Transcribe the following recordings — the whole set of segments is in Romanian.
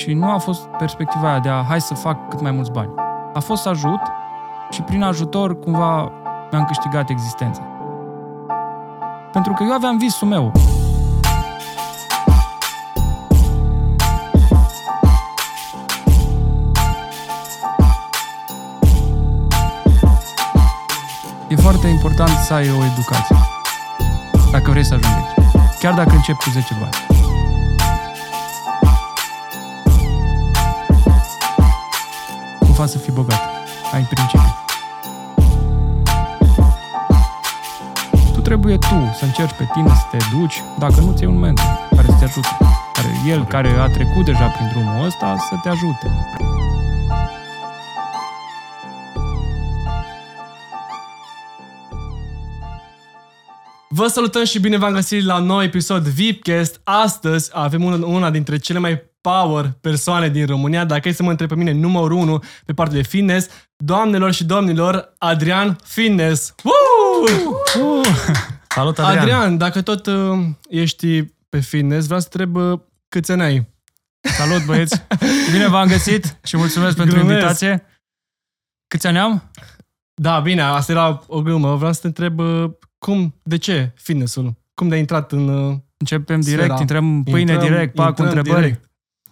și nu a fost perspectiva aia de a hai să fac cât mai mulți bani. A fost să ajut și prin ajutor cumva mi-am câștigat existența. Pentru că eu aveam visul meu. E foarte important să ai o educație. Dacă vrei să ajungi aici. Chiar dacă începi cu 10 bani. Cum faci să fii bogat? Ai principii. Tu trebuie tu să încerci pe tine să te duci, dacă nu ți un mentor care să te ajute. Care el, care a trecut deja prin drumul ăsta, să te ajute. Vă salutăm și bine v-am găsit la nou episod VIPcast. Astăzi avem una, una dintre cele mai power persoane din România, dacă e să mă întreb pe mine, numărul 1 pe partea de fitness. Doamnelor și domnilor, Adrian Fitness. Woo! Uh, Salut, Adrian! Adrian, dacă tot uh, ești pe fitness, vreau să întreb uh, câți ani ai? salut băieți! Bine v-am găsit și mulțumesc pentru Glumesc. invitație. Câți ani am? Da, bine, asta era o glumă. Vreau să te întreb uh, cum, de ce fitnessul? Cum de-ai intrat în... Uh, Începem direct, Sfera. intrăm pâine Intrăm- direct, pac cu intrăm întrebări. direct.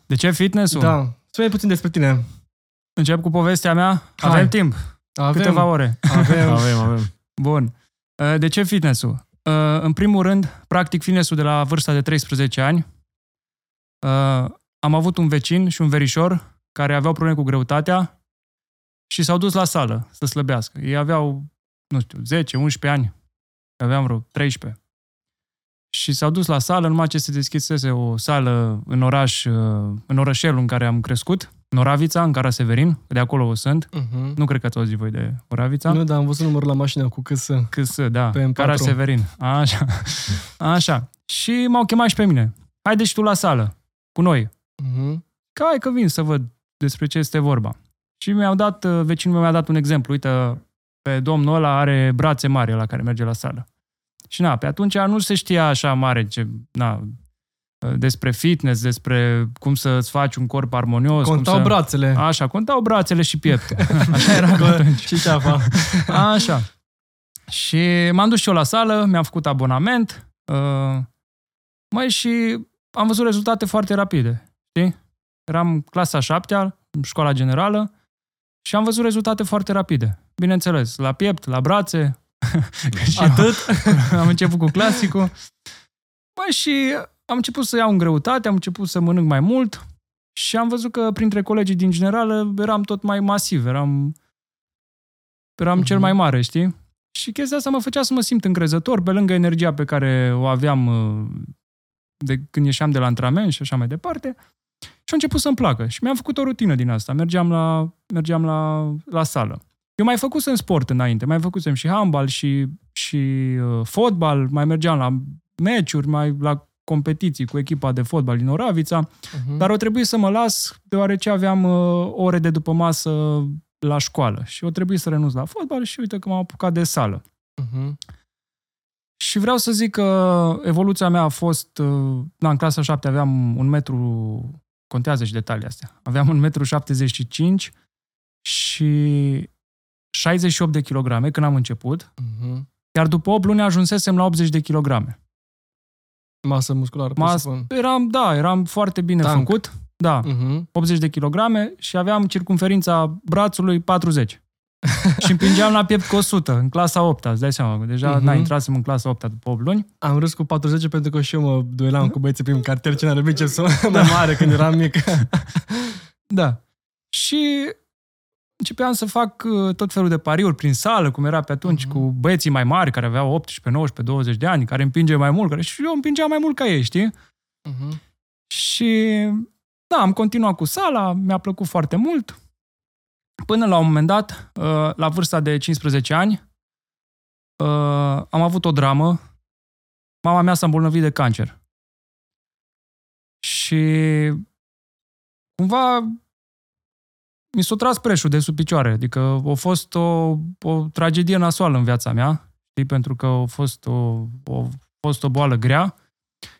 De ce fitness-ul? da, spune puțin despre tine. Încep cu povestea mea? Hai. Avem timp, Avem, câteva ore. Avem. Avem, avem. Bun. Uh, De ce fitness-ul? Uh, În primul rând, practic fitness-ul de la vârsta de 13 ani. Uh, Am avut un vecin și un verișor care aveau probleme cu greutatea și s-au dus la sală să slăbească. Ei aveau, nu știu, 10-11 ani. Aveam vreo 13. Și s-au dus la sală, numai ce se deschisese o sală în oraș, uh, în orășelul în care am crescut, în Oravița, în Caraseverin, de acolo sunt. Uh-huh. Nu cred că ați auzit voi de Oravița. Nu, dar am văzut numărul la mașină cu câsă. Câs, da, Pe M4. Cara Severin. Așa. Așa. Și m-au chemat și pe mine. Haide și tu la sală, cu noi. Uh-huh. Că hai că vin să văd despre ce este vorba. Și mi-au dat, uh, vecinul meu mi-a dat un exemplu. Uite, pe domnul ăla are brațe mari la care merge la sală. Și na, pe atunci nu se știa așa mare ce, na, despre fitness, despre cum să-ți faci un corp armonios. Contau cum să... brațele. Așa, contau brațele și pieptul. Așa era pe atunci. și ceafa. Așa. Și m-am dus și eu la sală, mi-am făcut abonament. Uh, mai și am văzut rezultate foarte rapide. Știi? Eram clasa 7 în școala generală și am văzut rezultate foarte rapide. Bineînțeles, la piept, la brațe. și Atât? Eu am început cu clasicul. Mai și am început să iau în greutate, am început să mănânc mai mult și am văzut că printre colegii din generală eram tot mai masiv, eram, eram cel Mhm. mai mare, știi? Și chestia asta mă făcea să mă simt încrezător pe lângă energia pe care o aveam uh, de când ieșeam de la antrenament și așa mai departe. Și a început să-mi placă. Și mi-am făcut o rutină din asta. Mergeam la, mergeam la, la sală. Eu mai făcusem sport înainte, mai făcusem și handbal și, și uh, fotbal, mai mergeam la meciuri, mai la competiții cu echipa de fotbal din Oravița, Uh-huh. dar o trebuie să mă las deoarece aveam uh, ore de după masă la școală și o trebuie să renunț la fotbal și uite că m-am apucat de sală. Uh-huh. Și vreau să zic că evoluția mea a fost, uh, na, în clasa 7 aveam un metru, contează și detaliile astea, aveam un metru 75 și 68 de kilograme când am început, Uh-huh. iar după 8 luni ajunsesem la 80 de kilograme. Masă musculară, Mas- presupun. eram, da, eram foarte bine Tank. făcut, da, Uh-huh. 80 de kilograme și aveam circumferința brațului 40. și împingeam la piept cu 100, în clasa 8 îți dai seama, deja Mhm. uh-huh. na, intrasem în clasa 8 după 8 luni. Am râs cu 40 pentru că și eu mă duelam cu băieții prin cartier ce n-are biceps mai mare când eram mic. Da. Și începeam să fac uh, tot felul de pariuri prin sală, cum era pe atunci, Mhm. cu băieții mai mari, care aveau 18, 19, 20 de ani, care împinge mai mult, care și eu împingeam mai mult ca ei, știi? Uh-huh. Și da, am continuat cu sala, mi-a plăcut foarte mult. Până la un moment dat, uh, la vârsta de 15 ani, uh, am avut o dramă. Mama mea s-a îmbolnăvit de cancer. Și cumva mi s-a tras preșul de sub picioare. Adică a fost o, o tragedie nasoală în viața mea, știi, pentru că a fost o, o, a fost o boală grea.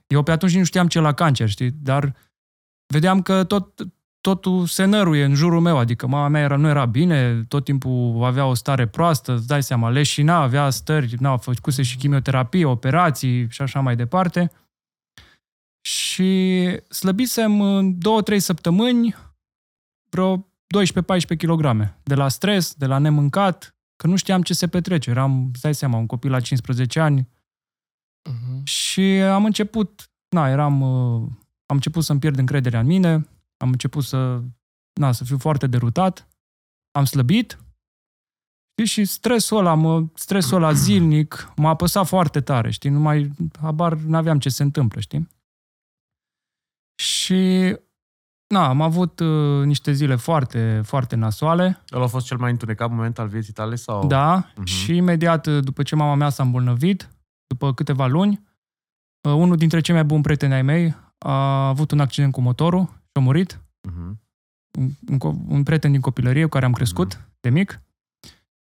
Eu pe atunci nu știam ce la cancer, știi, dar vedeam că tot, totul se năruie în jurul meu, adică mama mea era, nu era bine, tot timpul avea o stare proastă, îți dai seama, leșina, avea stări, na, făcuse și chimioterapie, operații și așa mai departe. Și slăbisem în două-trei săptămâni vreo 12-14 kg. De la stres, de la nemâncat, că nu știam ce se petrece. Eram, îți dai seama, un copil la 15 ani. Mhm. Și am început, na, eram, uh, am început să-mi pierd încrederea în mine, am început să, na, să fiu foarte derutat, am slăbit știi, și stresul ăla, mă, stresul ăla zilnic m-a apăsat foarte tare, știi, nu mai, habar n-aveam ce se întâmplă, știi? Și, na, am avut uh, niște zile foarte, foarte nasoale, Ăla a fost cel mai întunecat moment al vieții tale? Sau? Da, Mhm. și imediat uh, după ce mama mea s-a îmbolnăvit, după câteva luni, uh, unul dintre cei mai buni prieteni ai mei a avut un accident cu motorul și a murit. Mhm. Un, un, co- un prieten din copilărie cu care am crescut de mic.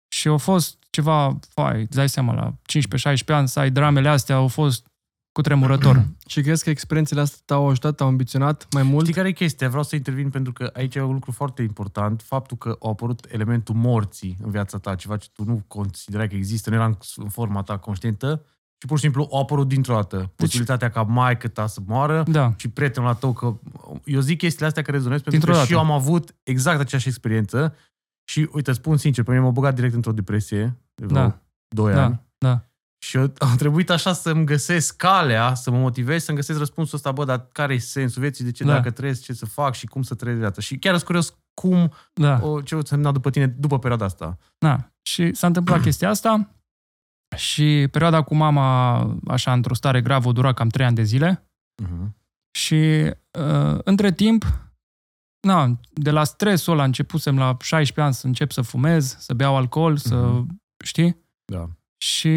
Și a fost ceva, fai, îți dai seama, la 15-16 ani să ai dramele astea, au fost cu tremurător. Și crezi că experiențele astea te-au ajutat, te-au ambiționat mai mult? Știi care e chestia? Vreau să intervin pentru că aici e un lucru foarte important. Faptul că a apărut elementul morții în viața ta, ceva ce tu nu considerai că există, nu era în- în forma ta conștientă și pur și simplu a apărut dintr-o dată. Posibilitatea ca maică ta să moară Da, și prietenul la tău că... Eu zic chestiile astea care rezonez pentru Dintr-o că dată. și eu am avut exact aceeași experiență și, uite, spun sincer, pe mine m-a băgat direct într-o depresie de vreo Da. 2 da, ani. da. Și eu am trebuit așa să-mi găsesc calea, să mă motivez, să-mi găsesc răspunsul ăsta, bă, dar care e sensul vieții, de ce Da. dacă trăiesc, ce să fac și cum să trăiesc viața. Și chiar sunt curios cum, da. o, ce o semna după tine, după perioada asta. Da, și s-a întâmplat chestia asta și perioada cu mama, așa, într-o stare gravă, o dura cam 3 ani de zile Uh-huh. și uh, între timp, na, de la stresul ăla începusem la 16 ani să încep să fumez, să beau alcool, să, Mhm. știi? Da. Și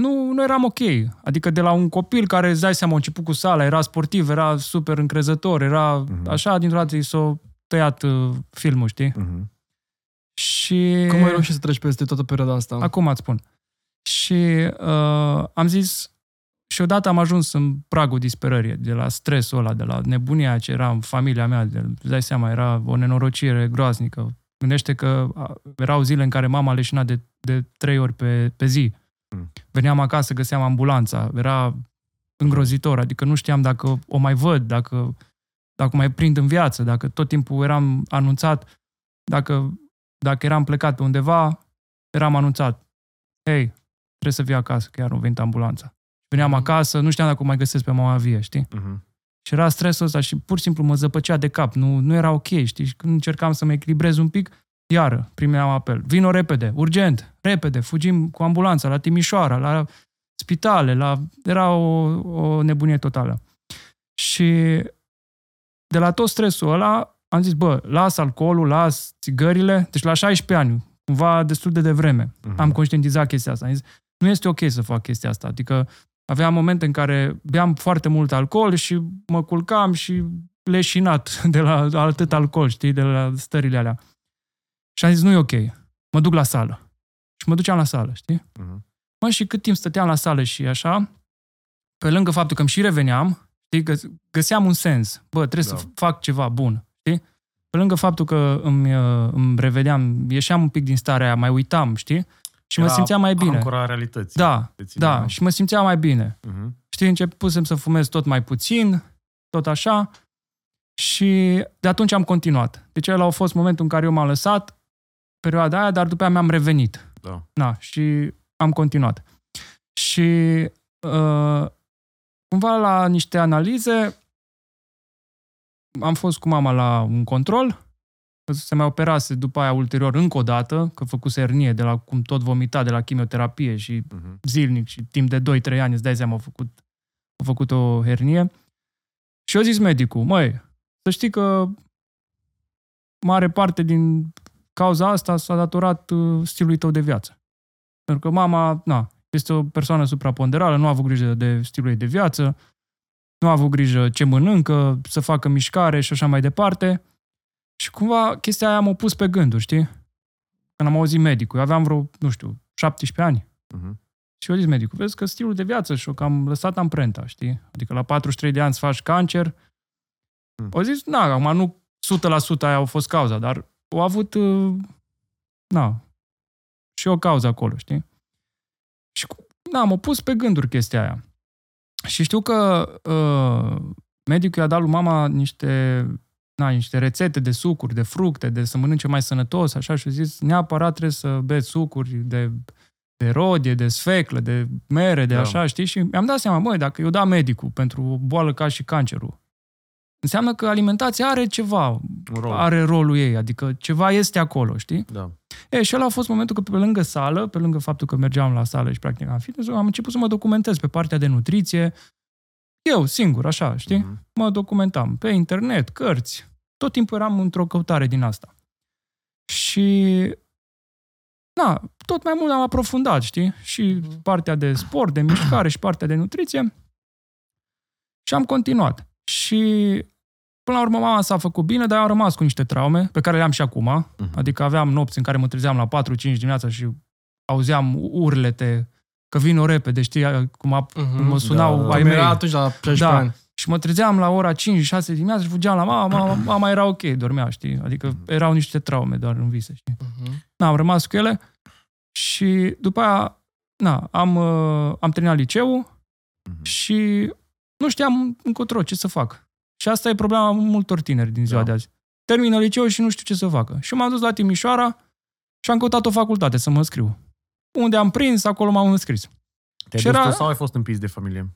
nu, nu eram ok. Adică de la un copil care, îți dai seama, a început cu sala, era sportiv, era super încrezător, era Mhm. așa, dintr-o dată i s-a tăiat uh, filmul, știi? Uh-huh. Și... Cum ai reușit să treci peste toată perioada asta? Acum îți spun. Și uh, am zis, și odată am ajuns în pragul disperării, de la stresul ăla, de la nebunia ce era în familia mea, de, îți dai seama, era o nenorocire groaznică. Gândește că a, erau zile în care mama leșina de, de trei ori pe, pe zi. Mm. Veneam acasă, găseam ambulanța, era îngrozitor, adică nu știam dacă o mai văd, dacă, dacă o mai prind în viață, dacă tot timpul eram anunțat, dacă, dacă eram plecat pe undeva, eram anunțat, hei, trebuie să vii acasă, că iar a venit ambulanța. Veneam Mhm. acasă, nu știam dacă o mai găsesc pe mama vie, știi? Uh-huh. Și era stresul ăsta și pur și simplu mă zăpăcea de cap, nu, nu era ok, știi? Și când încercam să mă echilibrez un pic, iară, primeam apel. Vino repede, urgent, repede, fugim cu ambulanța la Timișoara, la spitale, la... era o, o nebunie totală. Și de la tot stresul ăla am zis, bă, las alcoolul, las țigările, deci la 16 ani, cumva destul de devreme, Mhm. am conștientizat chestia asta. Am zis, nu este ok să fac chestia asta. Adică aveam momente în care beam foarte mult alcool și mă culcam și leșinat de la atât alcool, știi, de la stările alea. Și am zis, nu e ok, mă duc la sală. Și mă duceam la sală, știi? Uh-huh. Mă, și cât timp stăteam la sală și așa, pe lângă faptul că îmi și reveneam, știi, găs- găseam un sens. Bă, trebuie Da. să fac ceva bun, știi? Pe lângă faptul că îmi, uh, îmi revedeam, ieșeam un pic din starea aia, mai uitam, știi? Și mă simțeam mai bine. Ancora realității. Da, Te ține, da, nu? și mă simțeam mai bine. Uh-huh. Știi, începusem să fumez tot mai puțin, tot așa, și de atunci am continuat. Deci ăla a fost momentul în care eu m-am lăsat, perioada aia, dar după aia mi-am revenit. Da. Na, și am continuat. Și uh, cumva la niște analize am fost cu mama la un control, că se mai operase după aia ulterior încă o dată, că făcuse hernie de la cum tot vomita de la chimioterapie și Uh-huh. zilnic și timp de 2-3 ani, îți dai seama, a făcut, a făcut o hernie. Și eu zis medicul, măi, să știi că mare parte din cauza asta s-a datorat uh, stilului tău de viață. Pentru că mama, na, este o persoană supraponderală, nu a avut grijă de stilul ei de viață, nu a avut grijă ce mănâncă, să facă mișcare și așa mai departe. Și cumva chestia aia m-a pus pe gânduri, știi? Când am auzit medicul, eu aveam vreo, nu știu, 17 ani. Uh-huh. Și eu zis medicul, vezi că stilul de viață și-o cam lăsat amprenta, știi? Adică la 43 de ani să faci cancer, Hmm. Au zis, na, acum nu 100% aia au fost cauza, dar au avut, uh, na, și o cauză acolo, știi? Și, cu- na, m-a pus pe gânduri chestia aia. Și știu că uh, medicul i-a dat lui mama niște, na, niște rețete de sucuri, de fructe, de să mănânce mai sănătos, așa, și a zis, neapărat trebuie să beți sucuri de, de rodie, de sfeclă, de mere, de Da. așa, știi? Și mi-am dat seama, măi, dacă eu da medicul pentru o boală ca și cancerul, înseamnă că alimentația are ceva, Un rol. are rolul ei, adică ceva este acolo, știi? Da. E, și ăla a fost momentul că pe lângă sală, pe lângă faptul că mergeam la sală și practicam fitness am început să mă documentez pe partea de nutriție. Eu, singur, așa, știi? Mhm. Mă documentam pe internet, cărți. Tot timpul eram într-o căutare din asta. Și na, tot mai mult am aprofundat, știi? Și Mhm. partea de sport, de mișcare și partea de nutriție. Și am continuat. Și până la urmă mama s-a făcut bine, dar eu am rămas cu niște traume pe care le am și acum. Mhm. Adică aveam nopți în care mă trezeam la 4-5 dimineața și auzeam urlete că vin repede, știi, cum a, Mhm. mă sunau Da, da. ai Cum mei. era atunci la 16 Da. ani. Și mă trezeam la ora 5-6 dimineața și fugeam la mama, mama, mama era ok, dormea, știi? Adică erau niște traume doar în vise, știi? Mhm. Na, am rămas cu ele și după aia, na, am, uh, am terminat liceul Mhm. și nu știam încotro ce să fac. Și asta e problema multor tineri din ziua Da. de azi. Termină liceul și nu știu ce să facă. Și m-am dus la Timișoara și am căutat o facultate să mă înscriu. Unde am prins, acolo m-am înscris. Te-ai Și dus era- tu sau ai fost împins de familie?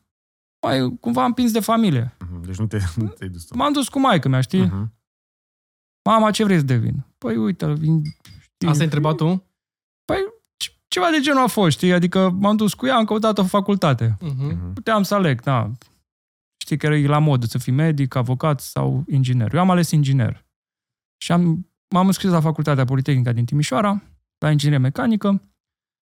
Mai, cumva am prins de familie. Mhm. Deci nu, te, nu te-ai dus tu. M-am dus cu maică mea, știi? Mhm. Mama, ce vrei să devin? Păi uite, vin... știi? Asta ai întrebat tu? Ce- Ceva de genul a fost, știi? Adică m-am dus cu ea, am căutat o facultate. Mhm. Mhm. Puteam să aleg, da. Știi că e la modă să fii medic, avocat sau inginer. Eu am ales inginer. Și am, m-am înscris la Facultatea Politehnică din Timișoara, la inginerie mecanică,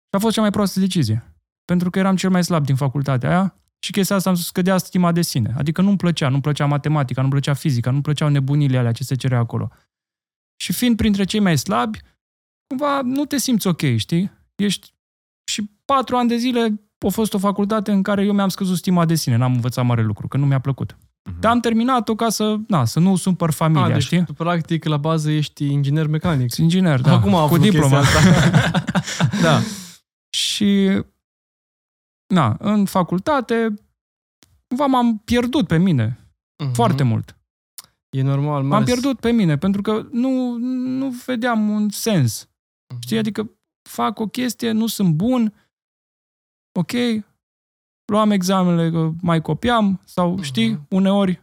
și a fost cea mai proastă decizie. Pentru că eram cel mai slab din facultatea aia și chestia asta îmi scădea stima de sine. Adică nu-mi plăcea, nu-mi plăcea matematica, nu-mi plăcea fizica, nu-mi plăceau nebunile alea ce se cerea acolo. Și fiind printre cei mai slabi, cumva nu te simți ok, știi? Ești... Și patru ani de zile a fost o facultate în care eu mi-am scăzut stima de sine, n-am învățat mare lucru, că nu mi-a plăcut. Mhm. Dar am terminat-o ca să, na, să nu supăr familia, A, deci știi? tu, practic, la bază ești inginer mecanic. Sunt inginer, da, Acum a cu avut diploma. chestia asta. da. Și, na, în facultate, cumva m-am pierdut pe mine, Mhm. foarte mult. E normal. mai M-am ales- pierdut pe mine, pentru că nu, nu vedeam un sens. Mhm. Știi? Adică fac o chestie, nu sunt bun, ok, luam examenele, că mai copiam, sau, Mhm. știi, uneori,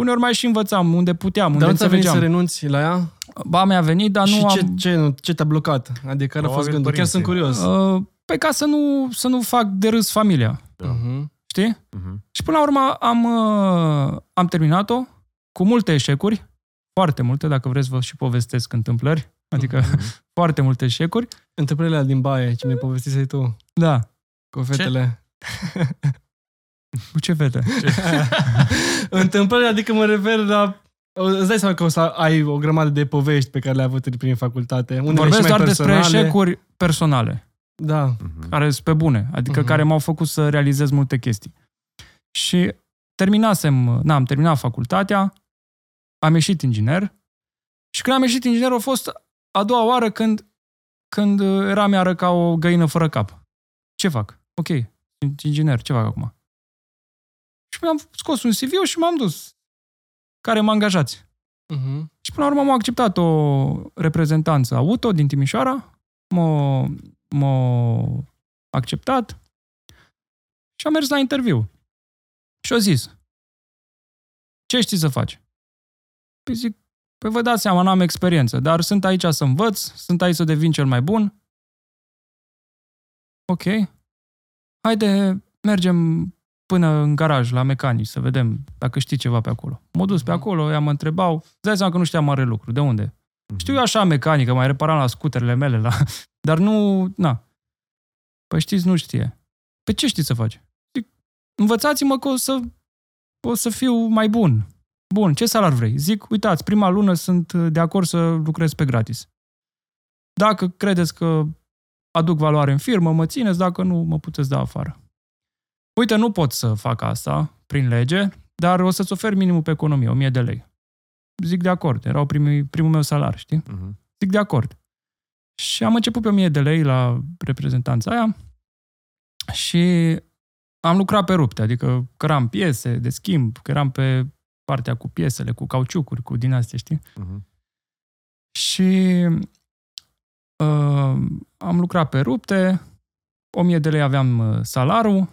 uneori mai și învățam unde puteam, unde Dar nu ți-a venit să înțelegeam. renunți la ea? Ba, mi-a venit, dar și nu ce, am... ce, nu- ce te-a blocat? Adică care a fost Probabil gândul? Chiar sunt părinții. curios. Uh, pe ca să nu, să nu fac de râs familia, Da. Mhm. știi? Mhm. Și până la urmă am, uh, am terminat-o cu multe eșecuri, foarte multe, dacă vreți vă și povestesc întâmplări, adică Mhm. foarte multe eșecuri. Întâmplările alea din baie, ce mi povestisei tu Da. cu fetele. Cu ce fete? Întâmplările, adică mă refer la... Îți dai seama că o să ai o grămadă de povești pe care le-ai avut prin facultate. Unele și Vorbesc mai doar despre personale. eșecuri personale, Da. Mhm. care sunt pe bune, adică Mhm. care m-au făcut să realizez multe chestii. Și terminasem, n-am terminat facultatea, am ieșit inginer și când am ieșit inginer a fost a doua oară când, când eram iară ca o găină fără cap. Ce fac? Ok, sunt inginer, ce fac acum? Și mi-am scos un CV și m-am dus. Care mă angajați? Mhm. Și până la urmă m-a acceptat o reprezentanță auto din Timișoara, m-a, m-a acceptat și am mers la interviu. Și au zis, ce știi să faci? Păi zic, păi vă dați seama, n-am experiență, dar sunt aici să învăț, sunt aici să devin cel mai bun. Ok. Haide, mergem până în garaj, la mecanici, să vedem dacă știi ceva pe acolo. M-a dus pe Mhm. acolo, ea mă întrebau, îți dai seama că nu știam mare lucru. De unde? Știu eu așa mecanică, mai reparam la scuterele mele, la... dar nu, na. Păi știți, nu știe. Pe ce știți să faci? Zic, învățați-mă că o să, o să fiu mai bun. Bun, ce salar vrei? Zic, uitați, prima lună sunt de acord să lucrez pe gratis. Dacă credeți că aduc valoare în firmă, mă țineți, dacă nu, mă puteți da afară. Uite, nu pot să fac asta prin lege, dar o să-ți ofer minimul pe economie, 1000 de lei. zic de acord. Erau primii, primul meu salar, știi? Mhm. Zic de acord. Și am început pe 1000 de lei la reprezentanța aia și am lucrat pe rupte, adică căram piese de schimb, că eram pe partea cu piesele, cu cauciucuri, cu din astea, știi? Mhm. Și uh, am lucrat pe rupte, 1000 de lei aveam uh, salarul,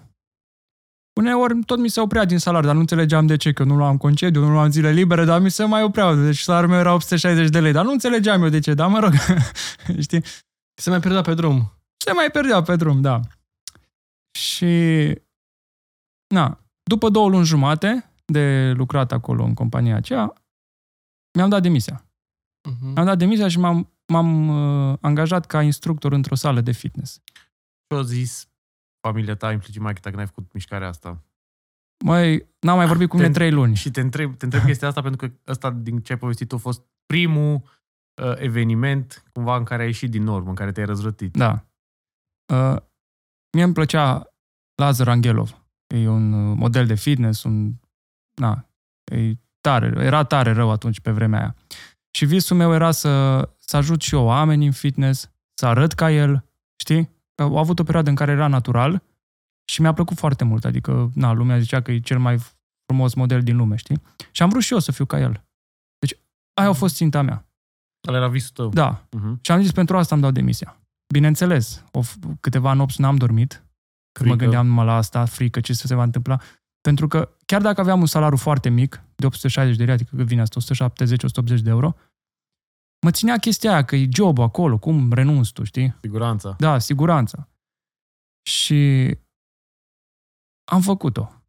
Uneori tot mi se oprea din salar, dar nu înțelegeam de ce, că nu luam concediu, nu luam zile libere, dar mi se mai opreau. Deci salarul meu era 860 de lei, dar nu înțelegeam eu de ce, dar mă rog, știi? Se mai pierdea pe drum. se mai pierdea pe drum, da. Și, na, după două luni jumate de lucrat acolo în compania aceea, mi-am dat demisia. Mhm. Mi-am dat demisia și m-am, m-am uh, angajat ca instructor într-o sală de fitness. Ce a zis familia ta, implicit mai că n-ai făcut mișcarea asta? Măi, n-am mai vorbit cu mine Te- trei luni. Și te întreb, te întreb chestia asta pentru că ăsta, din ce ai povestit tu, a fost primul uh, eveniment cumva în care ai ieșit din normă, în care te-ai răzvrătit. Da. Uh, mie îmi plăcea Lazar Angelov. E un uh, model de fitness, un... Na, e tare, era tare rău atunci pe vremea aia. Și visul meu era să, să ajut și eu oameni în fitness, să arăt ca el, știi? Au avut o perioadă în care era natural și mi-a plăcut foarte mult. Adică, na, lumea zicea că e cel mai frumos model din lume, știi? Și am vrut și eu să fiu ca el. Deci, aia a fost ținta mea. Ăla era visul tău. Da, Uh-huh. și am zis, pentru asta îmi dau demisia. Bineînțeles, o, f- câteva nopți n-am dormit, când mă Frică. gândeam numai la asta, frică, ce se va întâmpla. Pentru că chiar dacă aveam un salariu foarte mic, de 860 de lei, adică cât vine asta, 170-180 de euro, mă ținea chestia aia, că e job acolo, cum renunți tu, știi? Siguranța. Da, siguranța. Și am făcut-o.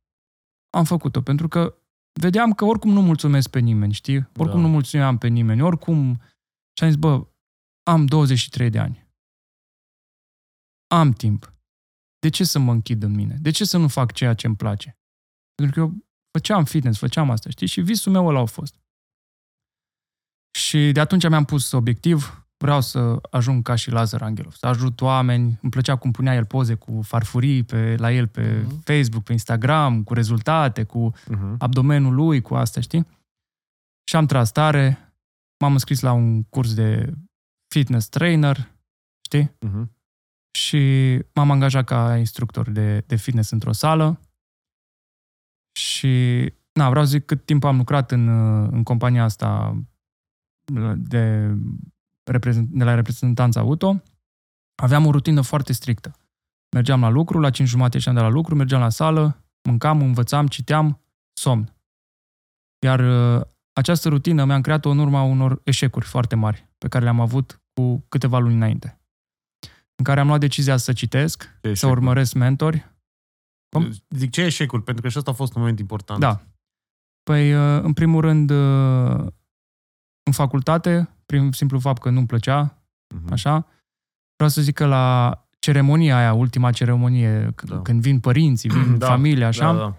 Am făcut-o, pentru că vedeam că oricum nu mulțumesc pe nimeni, știi? Oricum Da. nu mulțumeam pe nimeni, oricum... Și am zis, bă, am 23 de ani. Am timp. De ce să mă închid în mine? De ce să nu fac ceea ce îmi place? Pentru că eu făceam fitness, făceam asta, știi? Și visul meu ăla a fost. Și de atunci mi-am pus obiectiv, vreau să ajung ca și Lazar Angelov, să ajut oameni, îmi plăcea cum punea el poze cu farfurii pe, la el pe Mhm. Facebook, pe Instagram, cu rezultate, cu Uh-huh. abdomenul lui, cu asta, știi? Și am tras tare, m-am înscris la un curs de fitness trainer, știi? Uh-huh. Și m-am angajat ca instructor de, de fitness într-o sală și, na, vreau să zic cât timp am lucrat în, în compania asta de, reprezent, de la reprezentanța auto, aveam o rutină foarte strictă. Mergeam la lucru, la 5 jumate ieșeam de la lucru, mergeam la sală, mâncam, învățam, citeam, somn. Iar uh, această rutină mi-am creat-o în urma unor eșecuri foarte mari pe care le-am avut cu câteva luni înainte. În care am luat decizia să citesc, Ce să eșecuri? urmăresc mentori. Cum? Zic, ce eșecuri? Pentru că și ăsta a fost un moment important. Da. Păi, uh, în primul rând, uh, în facultate, prin simplu fapt că nu-mi plăcea, Uh-huh. așa, vreau să zic că la ceremonia aia, ultima ceremonie, c- Da. când vin părinții, vin Da, familia, așa, Da, da.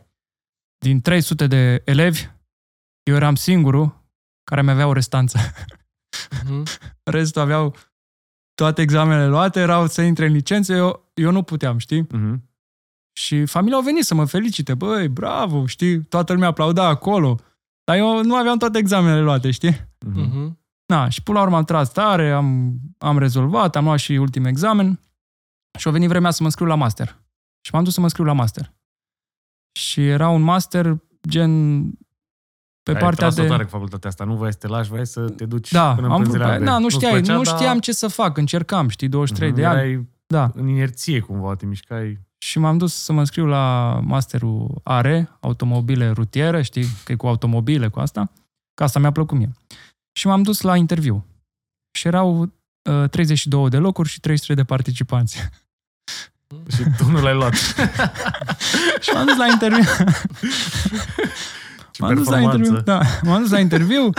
din 300 de elevi, eu eram singurul care mi avea o restanță. Mhm. Restul aveau toate examenele luate, erau să intre în licență, eu, eu nu puteam, știi? Uh-huh. Și familia au venit să mă felicite, băi, bravo, știi? Toată lumea aplauda acolo. Dar eu nu aveam toate examenele luate, știi? Uh-huh. Mhm. Na, și până la urmă am tras tare, am, am rezolvat, am luat și ultimul examen și a venit vremea să mă scriu la master. Și m-am dus să mă scriu la master. Și era un master gen pe Ai partea tras-o de... tare cu facultatea asta. Nu voiai să te lași, voiai să te duci Da, până în am, pânzele albe. da, nu, Nu-ți știai, plăcea, nu dar- știam ce să fac, încercam, știi, 23 de Mhm, ani. Erai Da. în inerție cumva, te mișcai. Și m-am dus să mă scriu la masterul ARE, automobile rutiere, știi, că e cu automobile, cu asta. Că asta mi-a plăcut mie. Și m-am dus la interviu. Și erau uh, 32 de locuri și 300 de participanți. Și tu nu l-ai luat. și m-am dus la interviu. Ce m-am dus la performanță. interviu. Da, m-am dus la interviu.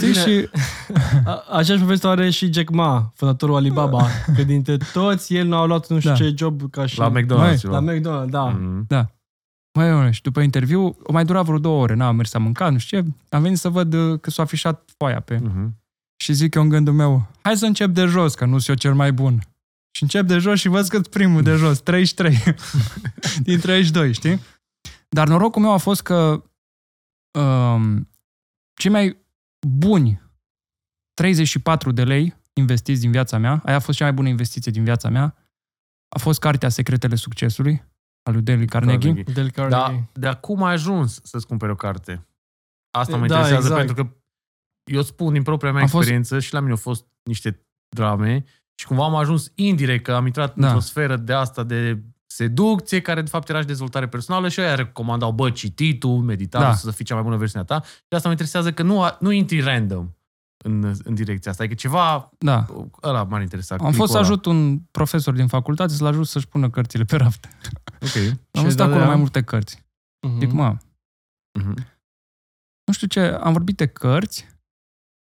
Știi, Bine. și A- Aceeași poveste o are și Jack Ma, fondatorul Alibaba. Că dintre toți, el nu a luat nu știu Da. ce job ca și... La McDonald's. Mai, ceva. La McDonald's, da. Mhm. Mai mă, și după interviu, o mai dura vreo două ore. N-am mers să mâncat, nu știu ce. Am venit să văd uh, că s-a afișat foaia pe... Mhm. Și zic eu în gândul meu, hai să încep de jos, că nu sunt eu cel mai bun. Și încep de jos și văd că primul de jos, 33 din 32, știi? Dar norocul meu a fost că um, cei mai buni 34 de lei investiți din viața mea, aia a fost cea mai bună investiție din viața mea, a fost cartea Secretele Succesului, al lui Dale Carnegie. Carnegie. Del Da, Carnegie. dar cum ai ajuns să-ți cumperi o carte? Asta mă Da, interesează exact. pentru că eu spun din propria mea Am fost- experiență și la mine au fost niște drame și cumva am ajuns indirect că am intrat Da. într-o sferă de asta de seducție, care de fapt era și dezvoltare personală și aia recomandau, bă, cititul, meditatul, Da. să fii cea mai bună versiune a ta. Și asta mă interesează că nu, a- nu intri random în, în direcția asta. Adică ceva, Da. ăla m-ar interesa. Am fost să clipul ăla. ajut un profesor din facultate să-l ajut să-și pună cărțile pe raft. Ok. Am ai văzut dat de acolo ea? mai multe cărți. Mhm. Zic, mă, Mhm. nu știu ce, am vorbit de cărți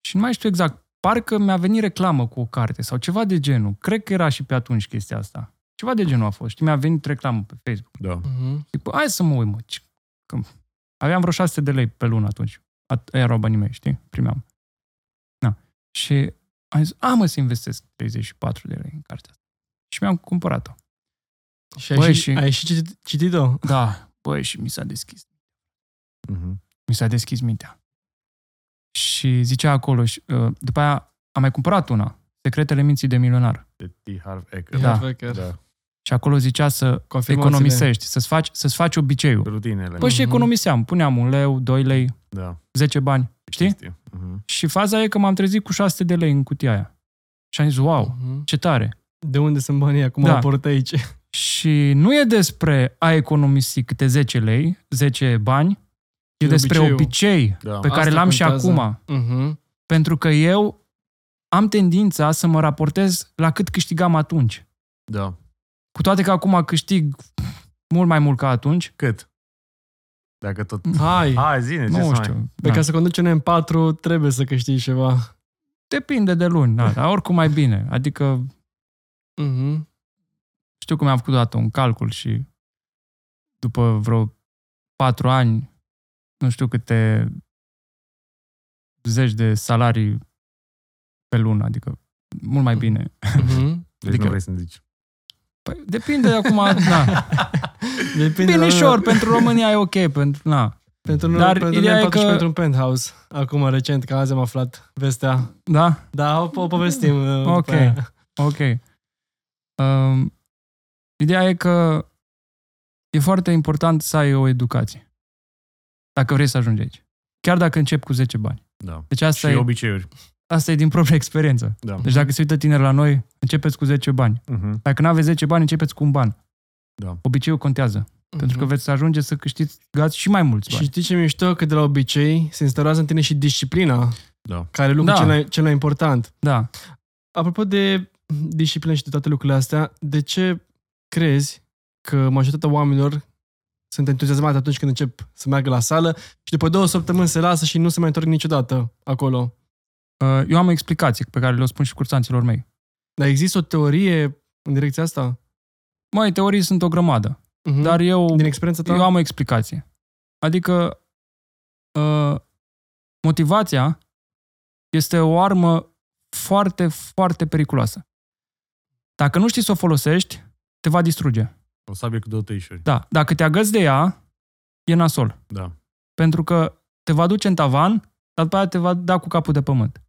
și nu mai știu exact, parcă mi-a venit reclamă cu o carte sau ceva de genul. Cred că era și pe atunci chestia asta. Ceva de genul a fost. Și mi-a venit reclamă pe Facebook. Da. Mhm. Zic, bă, hai să mă uit, mă. Ce- Că aveam vreo 600 de lei pe lună atunci. At- Aia erau banii mei, știi? Primeam. Na. Și am zis, a, mă, să investesc 34 de lei în cartea asta. Și mi-am cumpărat-o. Și ai, Băi, și, și- ai și citit- citit-o? Da, băi, și mi s-a deschis. Mhm. Mi s-a deschis mintea. Și zicea acolo, și, uh, după aia am mai cumpărat una, Secretele minții de milionar. De T. Harv Eker. Da. Becker. da. Și acolo zicea să Confirmațiile. economisești, să-ți faci, să-ți faci obiceiul. Rutinele. Păi și Mhm. economiseam, puneam un leu, 2 lei, Da. 10 bani, știi? Chestie. Mhm. Și faza e că m-am trezit cu 600 de lei în cutia aia. Și am zis, wow, Mhm. ce tare. De unde sunt banii acum Da. au apărut aici? Și nu e despre a economisi câte 10 lei, 10 bani, e E despre obiceiul. obicei Da. pe care Asta l-am și contează. acum. Mhm. Pentru că eu am tendința să mă raportez la cât câștigam atunci. Da. Cu toate că acum câștig mult mai mult ca atunci, Cât? Dacă tot... Hai, Hai, zine, ce nu să mai... știu. pe Da. ca să conduci un M4 trebuie să câștigi ceva. Depinde de luni, da, dar oricum mai bine. Adică Mhm. știu că mi-am făcut odată un calcul și după vreo patru ani, nu știu câte zeci de salarii pe lună, adică mult mai bine. Mhm. Deci Adică- nu vrei să-mi zici. Păi, depinde de acum, na. Depinde la Binișor, noi. pentru România e ok, pentru, na. Pentru, noi, Dar pentru ideea noi e M4 că- și pentru un penthouse. Acum, recent, că azi am aflat vestea. Da? Da, o, o povestim. uh, după Ok. aia. Ok. Um, ideea e că e foarte important să ai o educație. Dacă vrei să ajungi aici. Chiar dacă începi cu 10 bani. Da. Deci asta, Și e, obiceiuri. Asta e din propria experiență. Da. Deci dacă se uită tineri la noi, începeți cu 10 bani. Mhm. Dacă nu aveți 10 bani, începeți cu un ban. Da. Obiceiul contează. Pentru că Mhm. veți ajunge să câștigați și mai mulți Și bani. știți ce mișto? Că de la obicei se instaurează în tine și disciplina, Da. care e lucrul Da. cel, mai, cel mai important. Da. Apropo de disciplină și de toate lucrurile astea, de ce crezi că majoritatea oamenilor sunt entuziasmați atunci când încep să meargă la sală și după două săptămâni se lasă și nu se mai întorc niciodată acolo? Uh, Eu am o explicație pe care le-o spun și cursanților mei. Dar există o teorie în direcția asta? Măi, teorii sunt o grămadă. Mhm. Dar eu Din experiența ta? Eu am o explicație. Adică uh, motivația este o armă foarte, foarte periculoasă. Dacă nu știi să o folosești, te va distruge. O sabie cu două tăișuri. Da, dacă te agăți de ea, e nasol. Da. Pentru că te va duce în tavan, dar după aia te va da cu capul de pământ.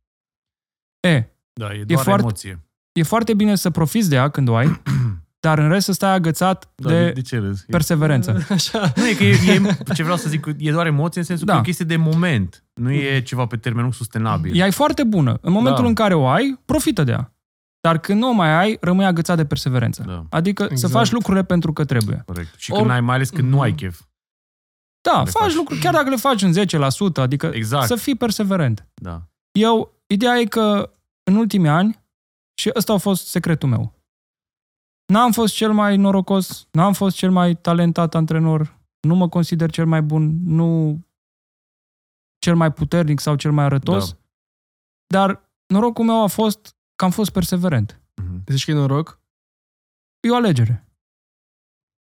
E, Da, e doar foarte- emoție. e foarte bine să profiți de ea când o ai, dar în rest să stai agățat Da, de, de de ce râzi? E- perseverență. Așa. Nu, e că e, e, ce vreau să zic, e doar emoție în sensul Da. că e o chestie de moment. Nu e ceva pe termen lung sustenabil. Ea e foarte bună. În momentul Da. în care o ai, profită de ea. Dar când nu o mai ai, rămâi agățat de perseverență. Da, Adică exact. să Exact. faci lucrurile pentru că trebuie. corect. Și Or- când ai, mai ales când nu ai Mhm. chef. Da, Le faci, faci. lucruri, chiar dacă le faci în 10%, adică Exact. să fii perseverent. Da. Eu, ideea e că în ultimii ani, și ăsta a fost secretul meu, n-am fost cel mai norocos, n-am fost cel mai talentat antrenor, nu mă consider cel mai bun, nu cel mai puternic sau cel mai arătos, Da. dar norocul meu a fost că am fost perseverent. Mhm. Zici că e noroc? E o alegere.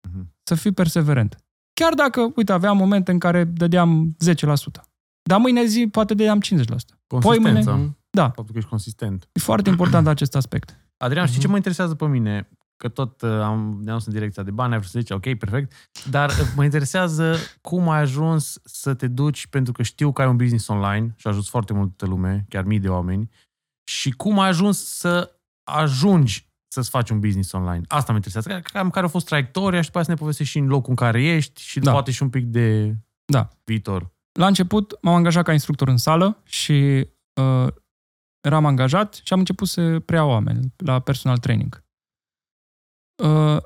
Mhm. Să fii perseverent. Chiar dacă, uite, aveam momente în care dădeam 10%. Dar mâine zi poate dădeam 50%. Consistența. Mhm. Da, Faptul că ești consistent. e foarte important acest aspect. Adrian, știi Mhm. ce mă interesează pe mine? că tot uh, am, ne-am dus în direcția de bani, ai vrut să zici, ok, perfect, dar uh, mă interesează cum ai ajuns să te duci, pentru că știu că ai un business online și ajuns foarte multă lume, chiar mii de oameni, și cum ai ajuns să ajungi să-ți faci un business online. Asta mă interesează. Cam care a fost traiectoria și după aceea să ne povestești și în locul în care ești și Da. poate și un pic de Da. viitor. La început m-am angajat ca instructor în sală și uh, eram angajat și am început să preiau oameni la personal training. Uh,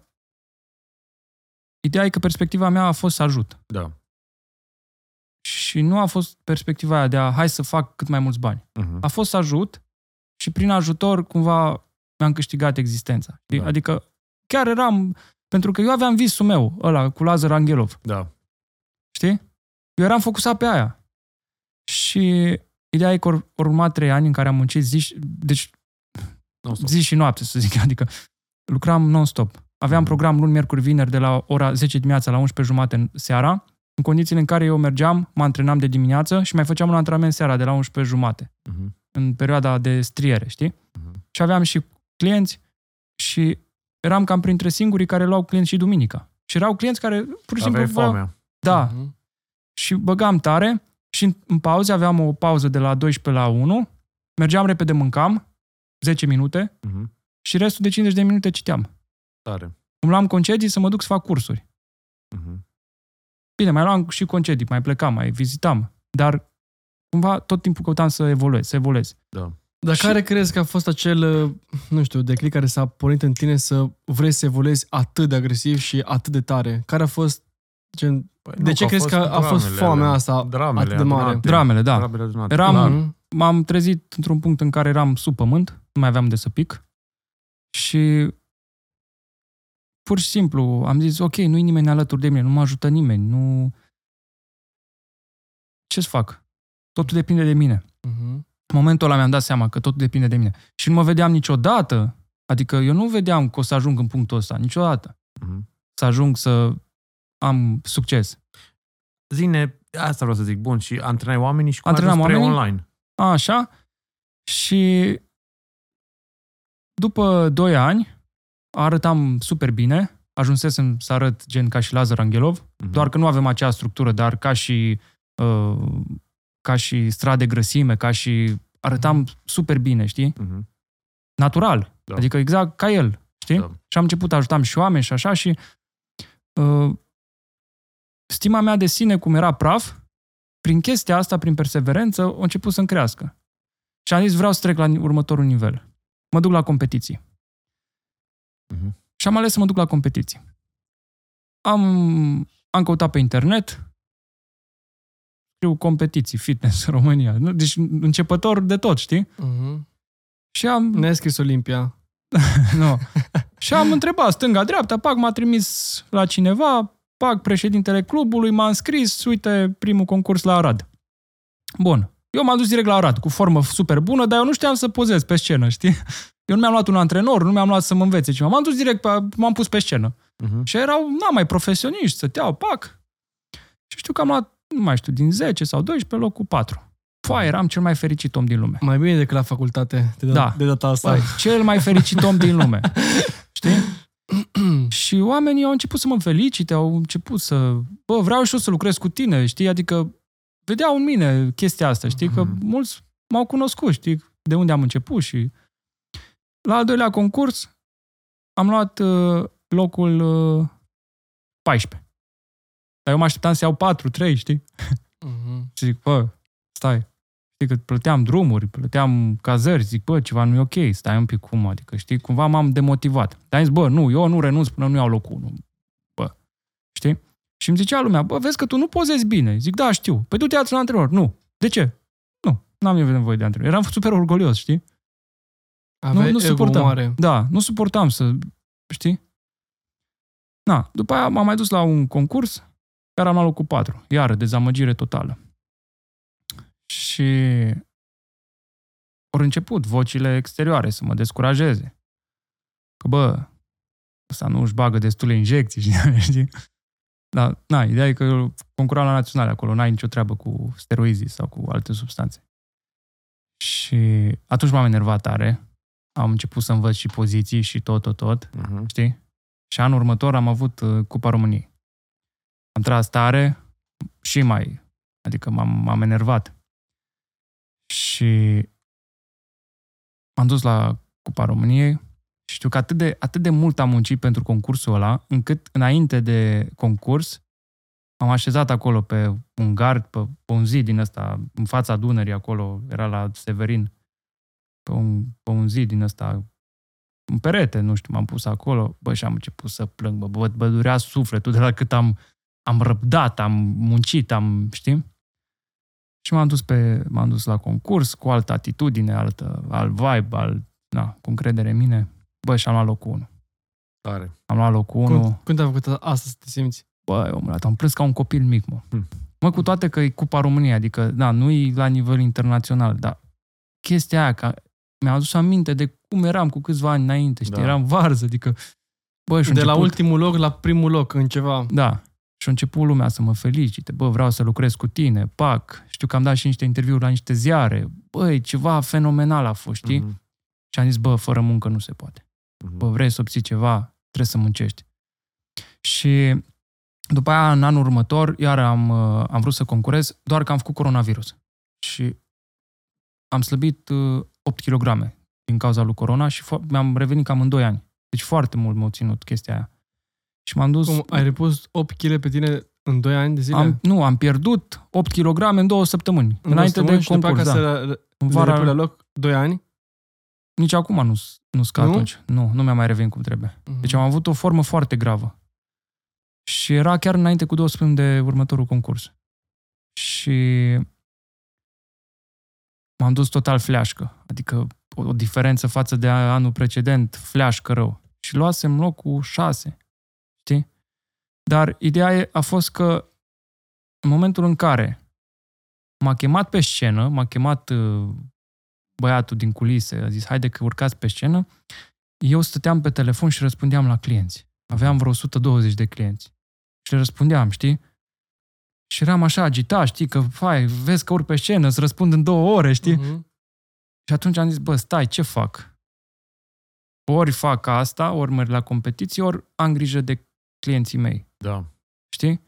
ideea e că perspectiva mea a fost să ajut. Da. Și nu a fost perspectiva aia de a hai să fac cât mai mulți bani. Uh-huh. A fost să ajut și prin ajutor cumva mi-am câștigat existența. Da. Da. Adică chiar eram... Pentru că eu aveam visul meu, ăla, cu Lazar Angelov. Da. Știi? Eu eram focusat pe aia. Și ideea e că au urmat trei ani în care am muncit zi, și- deci Non-stop. zi și noapte, să zic. Adică lucram non-stop. Aveam program luni, miercuri, vineri de la ora 10 dimineața la 11 jumate în seara, în condițiile în care eu mergeam, mă antrenam de dimineață și mai făceam un antrenament seara de la 11 jumate, Uh-huh. în perioada de striere, știi? Mhm. Și aveam și clienți și eram cam printre singurii care luau clienți și duminica. Și erau clienți care pur și simplu... Aveai voiau- foamea. Da, Mhm. Și băgam tare și în, în pauze aveam o pauză de la 12 la 1, mergeam repede, mâncam, 10 minute Uh-huh. și restul de 50 de minute citeam. Tare. Îmi luam concedii să mă duc să fac cursuri. Uh-huh. Bine, mai luam și concedii, mai plecam, mai vizitam, dar cumva tot timpul căutam să evoluez, să evoluez. Da. Dar Și- care crezi că a fost acel, uh, nu știu, declic care s-a pornit în tine să vrei să evoluezi atât de agresiv și atât de tare? Care a fost, gen, Păi de ce crezi că a fost dramele foamea alea. asta Dramele atât de mare? adunate. Dramele, da. Dramele adunate. Eram- Clar. Mhm. M-am trezit într-un punct în care eram sub pământ, nu mai aveam de să pic și pur și simplu am zis, ok, nu-i nimeni alături de mine, nu mă ajută nimeni, nu... Ce să fac? Totul depinde de mine. Mhm. În momentul ăla mi-am dat seama că totul depinde de mine. Și nu mă vedeam niciodată, adică eu nu vedeam că o să ajung în punctul ăsta, niciodată. Mhm. Să ajung să am succes. Zine, asta vreau să zic, bun, și antrenai oamenii și cum Antrenam ai ajuns spre oamenii? online. Așa. Și după 2 ani arătam super bine, ajunsesem să arăt gen ca și Lazar Angelov, Mhm. doar că nu avem acea structură, dar ca și uh, ca și strade grăsime, ca și arătam super bine, știi? Mhm. Natural. Da. Adică exact ca el, știi? Da. Și am început, ajutam și oameni și așa și uh, stima mea de sine cum era praf, prin chestia asta, prin perseverență, a început să-mi crească. Și am zis, vreau să trec la următorul nivel. Mă duc la competiții. Mhm. Și am ales să mă duc la competiții. Am, am căutat pe internet, scriu competiții, fitness în România. Nu? Deci începător de tot, știi? Mhm. Și am... Ne-ai scris Olimpia. nu. Și am întrebat stânga-dreapta, pac, m-a trimis la cineva, pac, președintele clubului, m-a înscris, uite, primul concurs la Arad. Bun. Eu m-am dus direct la Arad, cu formă super bună, dar eu nu știam să pozez pe scenă, știi? Eu nu mi-am luat un antrenor, nu mi-am luat să mă învețe ceva. M-am dus direct, pe, m-am pus pe scenă. Mhm. Și erau, na, mai profesioniști, stăteau, pac. Și știu că am luat, nu mai știu, din 10 sau 12, locul 4. Foa, eram cel mai fericit om din lume. Mai bine decât la facultate de, Da. de data asta. Băi, cel mai fericit om din lume. Știi? și oamenii au început să mă felicite, au început să... Bă, vreau și eu să lucrez cu tine, știi? Adică vedeau în mine chestia asta, știi? Că Mhm. mulți m-au cunoscut, știi? De unde am început și... La al doilea concurs am luat uh, locul uh, 14. Dar eu mă așteptam să iau 4, 3, știi? Mhm. Și zic, bă, stai, știi că plăteam drumuri, plăteam cazări, zic, bă, ceva nu e ok, stai un pic cum, adică, știi, cumva m-am demotivat. Dar am zis, bă, nu, eu nu renunț până nu iau locul 1, bă, știi? Și îmi zicea lumea, bă, vezi că tu nu pozezi bine. Zic, da, știu. Păi tu te-ați la antrenor. Nu. De ce? Nu, n-am eu nevoie de antrenor. Eram super orgolios, știi? Aveai nu, nu ego suportam. mare. Da, nu suportam să, știi? Na, după aia m-am mai dus la un concurs care am luat locul 4. Iară, dezamăgire totală. Și au început vocile exterioare să mă descurajeze. Că, bă, ăsta nu își bagă destule injecții, știi? Dar, na, ideea e că eu concuram la naționale acolo, n-ai nicio treabă cu steroizii sau cu alte substanțe. Și atunci m-am enervat tare. am început să învăț și poziții și tot, tot, tot, Mhm. știi? Și anul următor am avut uh, Cupa României. Am tras tare și mai, adică m-am, m-am enervat. Și m-am dus la Cupa României și știu că atât de, atât de mult am muncit pentru concursul ăla, încât înainte de concurs am așezat acolo pe un gard, pe, pe un zid din ăsta, în fața Dunării acolo, era la Severin, pe un, pe un zid din ăsta, un perete, nu știu, m-am pus acolo, bă, și am început să plâng, bă, bă, bă durea sufletul de la cât am, am răbdat, am muncit, am, știi? Și m-am dus, pe, m-am dus la concurs cu altă atitudine, altă, alt vibe, alt, na, cu încredere în mine. Bă, și am luat locul 1. Tare. Am luat locul 1. Cum, cum te-a făcut asta să te simți? Bă, omule, am plâns ca un copil mic, mă. Hmm. Mă, cu toate că e Cupa României, adică, da, nu e la nivel internațional, dar chestia aia, că mi-a adus aminte de cum eram cu câțiva ani înainte, știi, Da. eram varză, adică, bă, și De la început, ultimul loc la primul loc în ceva. Da, și a început lumea să mă felicite, bă, vreau să lucrez cu tine, pac, știu că am dat și niște interviuri la niște ziare, băi, ceva fenomenal a fost, știi? Mhm. Și am zis, bă, fără muncă nu se poate. Mhm. bă, vrei să obții ceva, trebuie să muncești. Și după aia, în anul următor, iar am, uh, am vrut să concurez, doar că am făcut coronavirus. Și am slăbit uh, 8 kg din cauza lui corona și fo- mi-am revenit cam în 2 ani. Deci foarte mult m-a ținut chestia aia. Și m-am dus... Cum, ai repus 8 kg pe tine în 2 ani de zile? Am, nu, am pierdut 8 kg în 2 săptămâni. În înainte de concurs, da. Să în vara... la loc 2 ani? Nici acum nu, nu scad nu? atunci. Nu, nu mi-a mai revenit cum trebuie. Uh-huh. Deci am avut o formă foarte gravă. Și era chiar înainte cu două săptămâni de următorul concurs. Și m-am dus total fleașcă. Adică o, o diferență față de anul precedent, fleașcă rău. Și luasem locul șase. Dar ideea e- a fost că în momentul în care m-a chemat pe scenă, m-a chemat uh, băiatul din culise, a zis, haide că urcați pe scenă, eu stăteam pe telefon și răspundeam la clienți. Aveam vreo 120 de clienți. Și le răspundeam, știi? Și eram așa agitat, știi, că, fai, vezi că urc pe scenă, îți răspund în două ore, știi? Mhm. Și atunci am zis, bă, stai, ce fac? Ori fac asta, ori merg la competiție, ori am grijă de clienții mei, Da. știi?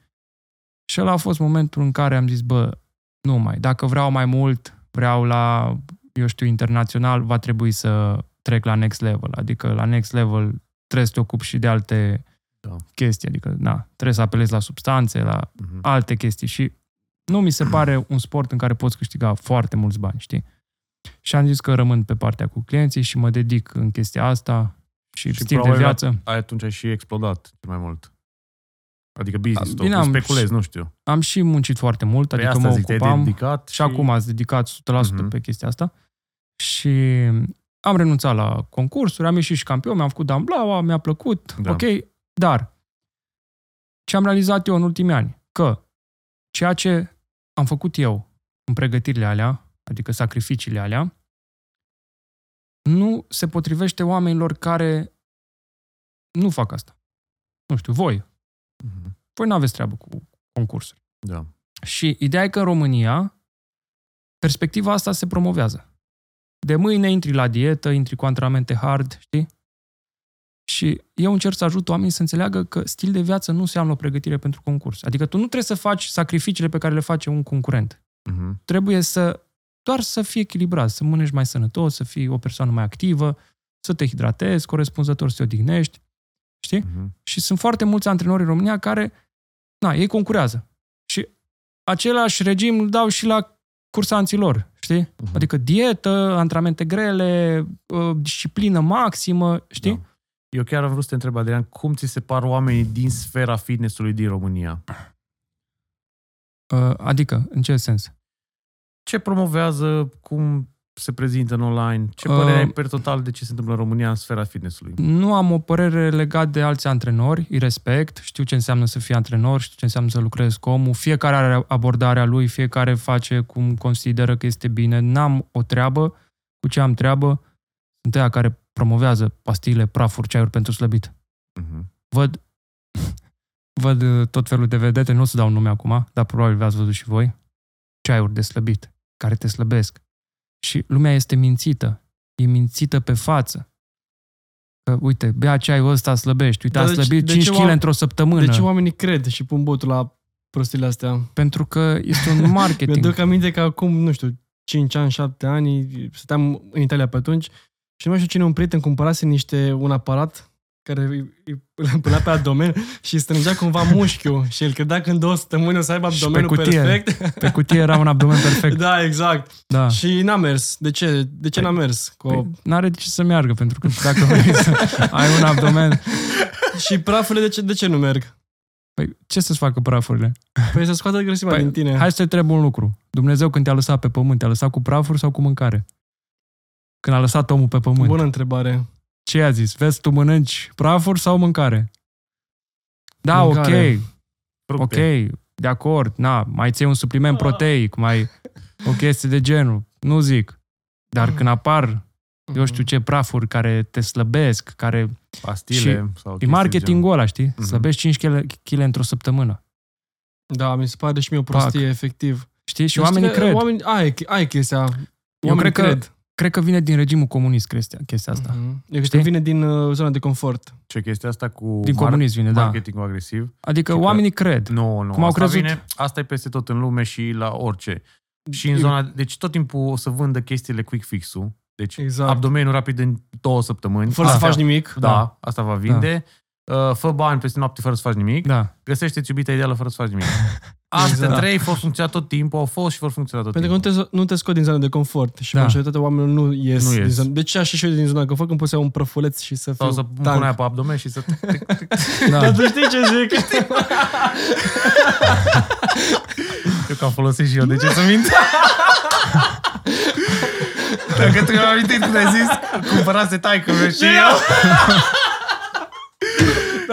Și ăla a fost momentul în care am zis, bă, nu mai, dacă vreau mai mult, vreau la, eu știu, internațional, va trebui să trec la next level. Adică la next level trebuie să te ocupi și de alte Da. chestii, adică, na, trebuie să apelezi la substanțe, la Mhm. alte chestii și nu mi se pare un sport în care poți câștiga foarte mulți bani, știi? Și am zis că rămân pe partea cu clienții și mă dedic în chestia asta și, Și și stil de probabil viață. Ai atunci ai și explodat cel mai mult. Adică business-ul Bine, tău, am speculezi, și- nu știu. Am și muncit foarte mult, Pe adică asta mă zic, te-ai ocupam dedicat și acum ați dedicat 100% Mhm. pe chestia asta și am renunțat la concursuri, am ieșit și campion, mi-am făcut Damblaua, mi-a plăcut, Da. ok, dar ce am realizat eu în ultimii ani? Că ceea ce am făcut eu în pregătirile alea, adică sacrificiile alea, nu se potrivește oamenilor care nu fac asta. Nu știu, voi. Mhm. Voi nu aveți treabă cu concursuri. Da. Și ideea e că în România perspectiva asta se promovează. De mâine intri la dietă, intri cu antrenamente hard, știi? Și eu încerc să ajut oamenii să înțeleagă că stil de viață nu înseamnă o pregătire pentru concurs. Adică tu nu trebuie să faci sacrificiile pe care le face un concurent. Mhm. Trebuie să doar să fii echilibrat, să mănânci mai sănătos, să fii o persoană mai activă, să te hidratezi corespunzător, să te odihnești, știi? Mhm. Și sunt foarte mulți antrenori în România care, na, ei concurează. Și același regim îl dau și la cursanților, știi? Mhm. Adică dietă, antrenamente grele, uh, disciplină maximă, știi? Da. Eu chiar am vrut să te întreb, Adrian, cum ți se par oamenii din sfera fitnessului din România? Uh, Adică, în ce sens? Ce promovează, cum se prezintă în online? Ce Uh, părere ai per total de ce se întâmplă în România în sfera fitnessului? Nu am o părere legat de alți antrenori, îi respect, știu ce înseamnă să fii antrenor, știu ce înseamnă să lucrezi cu omul, fiecare are abordarea lui, fiecare face cum consideră că este bine. N-am o treabă, cu ce am treabă, sunt aia care promovează pastile, prafuri, ceaiuri pentru slăbit. Mhm. Văd, văd uh, tot felul de vedete, nu o să dau nume acum, dar probabil v-ați văzut și voi, ceaiuri de slăbit, care te slăbesc. Și lumea este mințită. e mințită pe față. Că, uite, bea ceaiul ăsta slăbești. Uite, Dar a de ce- slăbit de 5 ce kg oameni- într-o săptămână. De ce oamenii cred și pun botul la prostiile astea? Pentru că este un marketing. Mi-aduc aminte că acum, nu știu, 5 ani, 7 ani, stăteam în Italia pe atunci și nu mai știu cine, un prieten cumpărase niște, un aparat care îi- îi- îl punea pe abdomen și îi strângea cumva mușchiul și el credea că în două săptămâni o să aibă Și pe abdomenul cutie. perfect. Pe cutie era un abdomen perfect. Da, exact. Da. Și n-a mers. De ce? De ce Păi- n-a mers? Cu... Păi, n-are de ce să meargă, pentru că dacă vrei să ai un abdomen... Și prafurile de ce, de ce nu merg? Păi, ce să-ți facă prafurile? Păi să scoată grăsimea Păi, din tine. Hai să te întreb un lucru. Dumnezeu când te-a lăsat pe pământ, te-a lăsat cu prafuri sau cu mâncare? Când a lăsat omul pe pământ. Bună întrebare. Ce i-a zis? Vezi, tu mănânci prafuri sau mâncare? Da, Mâncare. ok, Fructe. ok, de acord, na, mai ții un supliment proteic, mai o chestie de genul, nu zic. Dar când apar, eu știu ce prafuri care te slăbesc, care... Pastile Și sau E chestii de marketingul ăla, știi? Mhm. Slăbești 5 kg, kg într-o săptămână. Da, mi se pare și mie o prostie, Pac. efectiv. Știi? Și Dar oamenii știi că cred. Oamenii, ai, ai chestia. Oamenii cred că- cred. Cred că vine din regimul comunist chestia, chestia asta. Mhm. Eu cred că Știi? vine din uh, zona de confort. Ce chestia asta cu Din comunism vine, da. marketingul agresiv? Adică Și că- oamenii cred. Nu, nu. Cum au asta crezut? Vine, asta e peste tot în lume și la orice. Și în Eu- zona... Deci tot timpul o să vândă chestiile quick fix-ul. Deci Exact. abdomenul rapid în două săptămâni. Fără să Astea- faci nimic. Da, asta va vinde. Uh, Fă bani peste noapte fără să faci nimic. Da. Găsește-ți iubita ideală fără să faci nimic. Astea Exact. trei vor funcționa tot timpul, au fost și vor funcționa tot Pentru că nu timpul. te, nu te scot din zona de confort și Da. majoritatea oamenilor nu ies. Nu din ies. zona. De ce așa și eu din zona de confort când poți să iau un prăfuleț și să fiu Sau să pun tank? aia pe abdomen și să... da. Dar tu știi ce zic? Eu că am folosit și eu, de ce să mint? Dacă tu mi-am amintit când ai zis, cumpărase taică și eu.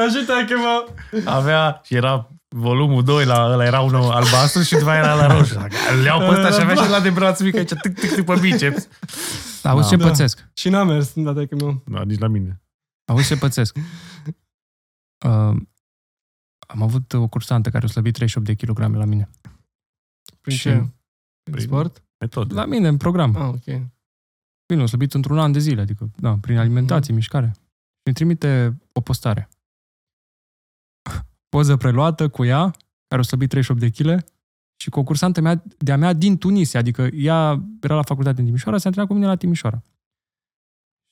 Dar și te mă... Avea, și era volumul 2 la ăla, era unul albastru și după aia era la roșu. Îl iau pe ăsta și avea și la de braț mic aici, tic, tic, tic, pe biceps. Auzi ce Da. pățesc. Și n-a mers, da, că meu. Da, nici la mine. Auzi ce pățesc. Uh, am avut o cursantă care a slăbit 38 de kilograme la mine. Prin Și- ce? Prin Prin- sport? Metodă. La mine, în program. Ah, ok. Bine, a slăbit într-un an de zile, adică, da, prin alimentație, mișcare. Și îmi trimite o postare. Poză preluată cu ea, care a slăbit 38 de kg, și cu o cursantă mea, de-a mea din Tunisia, adică ea era la facultate în Timișoara, se antrenat cu mine la Timișoara.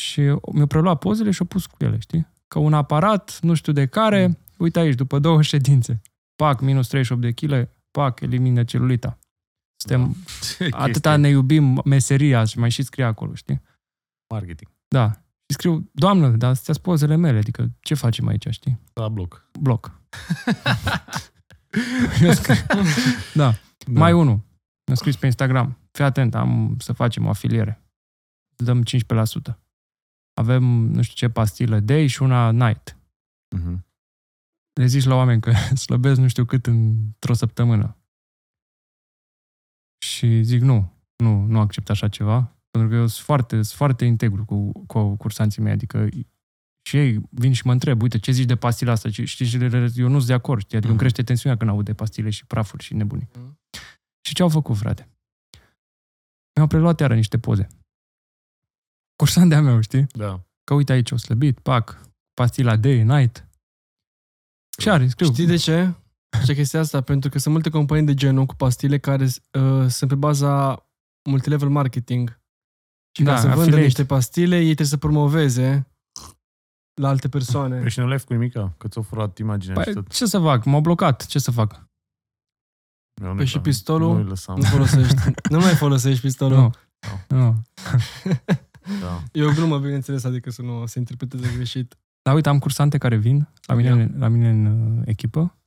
Și mi-a preluat pozele și o pus cu ele, știi? Că un aparat, nu știu de care, uite aici, după două ședințe, pac, minus 38 de kg, pac, elimină celulita. Suntem, atâta ne iubim meseria și mai și scrie acolo, știi? Marketing. Da. Și scriu, doamnă, dar astea sunt pozele mele, adică ce facem aici, știi? La bloc. Bloc. Eu scriu, da. Da. Mai unul. Mi-a scris pe Instagram. Fii atent, am să facem o afiliere. Îți dăm 15%. Avem, nu știu ce, pastilă day și una night. Mhm. Le zici la oameni că slăbesc nu știu cât într-o săptămână. Și zic nu, nu, nu accept așa ceva, pentru că eu sunt foarte, sunt foarte integru cu, cu cursanții mei, adică și ei vin și mă întreb, uite, ce zici de pastila asta? Și Știi, și le- eu nu sunt de acord, știi? adică îmi Mhm. crește tensiunea când aud de pastile și prafuri și nebuni. Mhm. Și ce au făcut, frate? Mi-au preluat iară niște poze. Cursant de-a meu, știi? Da. Că uite aici, o slăbit, pac, pastila day, night. Ce are? Scriu. Știi de ce? Ce chestia asta? Pentru că sunt multe companii de genul cu pastile care uh, sunt pe baza multilevel marketing. Și Da, ca să vândă affiliate. niște pastile, ei trebuie să promoveze la alte persoane. Păi și nu le-ai făcut nimic, că ți-au furat imaginea și Păi, tot. ce să fac? M-au blocat. Ce să fac? Eu nu-i Păi și dam. pistolul? Nu-i lăsam. Nu folosești. nu mai folosești pistolul. Nu. Nu. Da. E o glumă, bineînțeles, adică să nu se interpreteze greșit. Dar uite, am cursante care vin la mine, la mine în uh, echipă,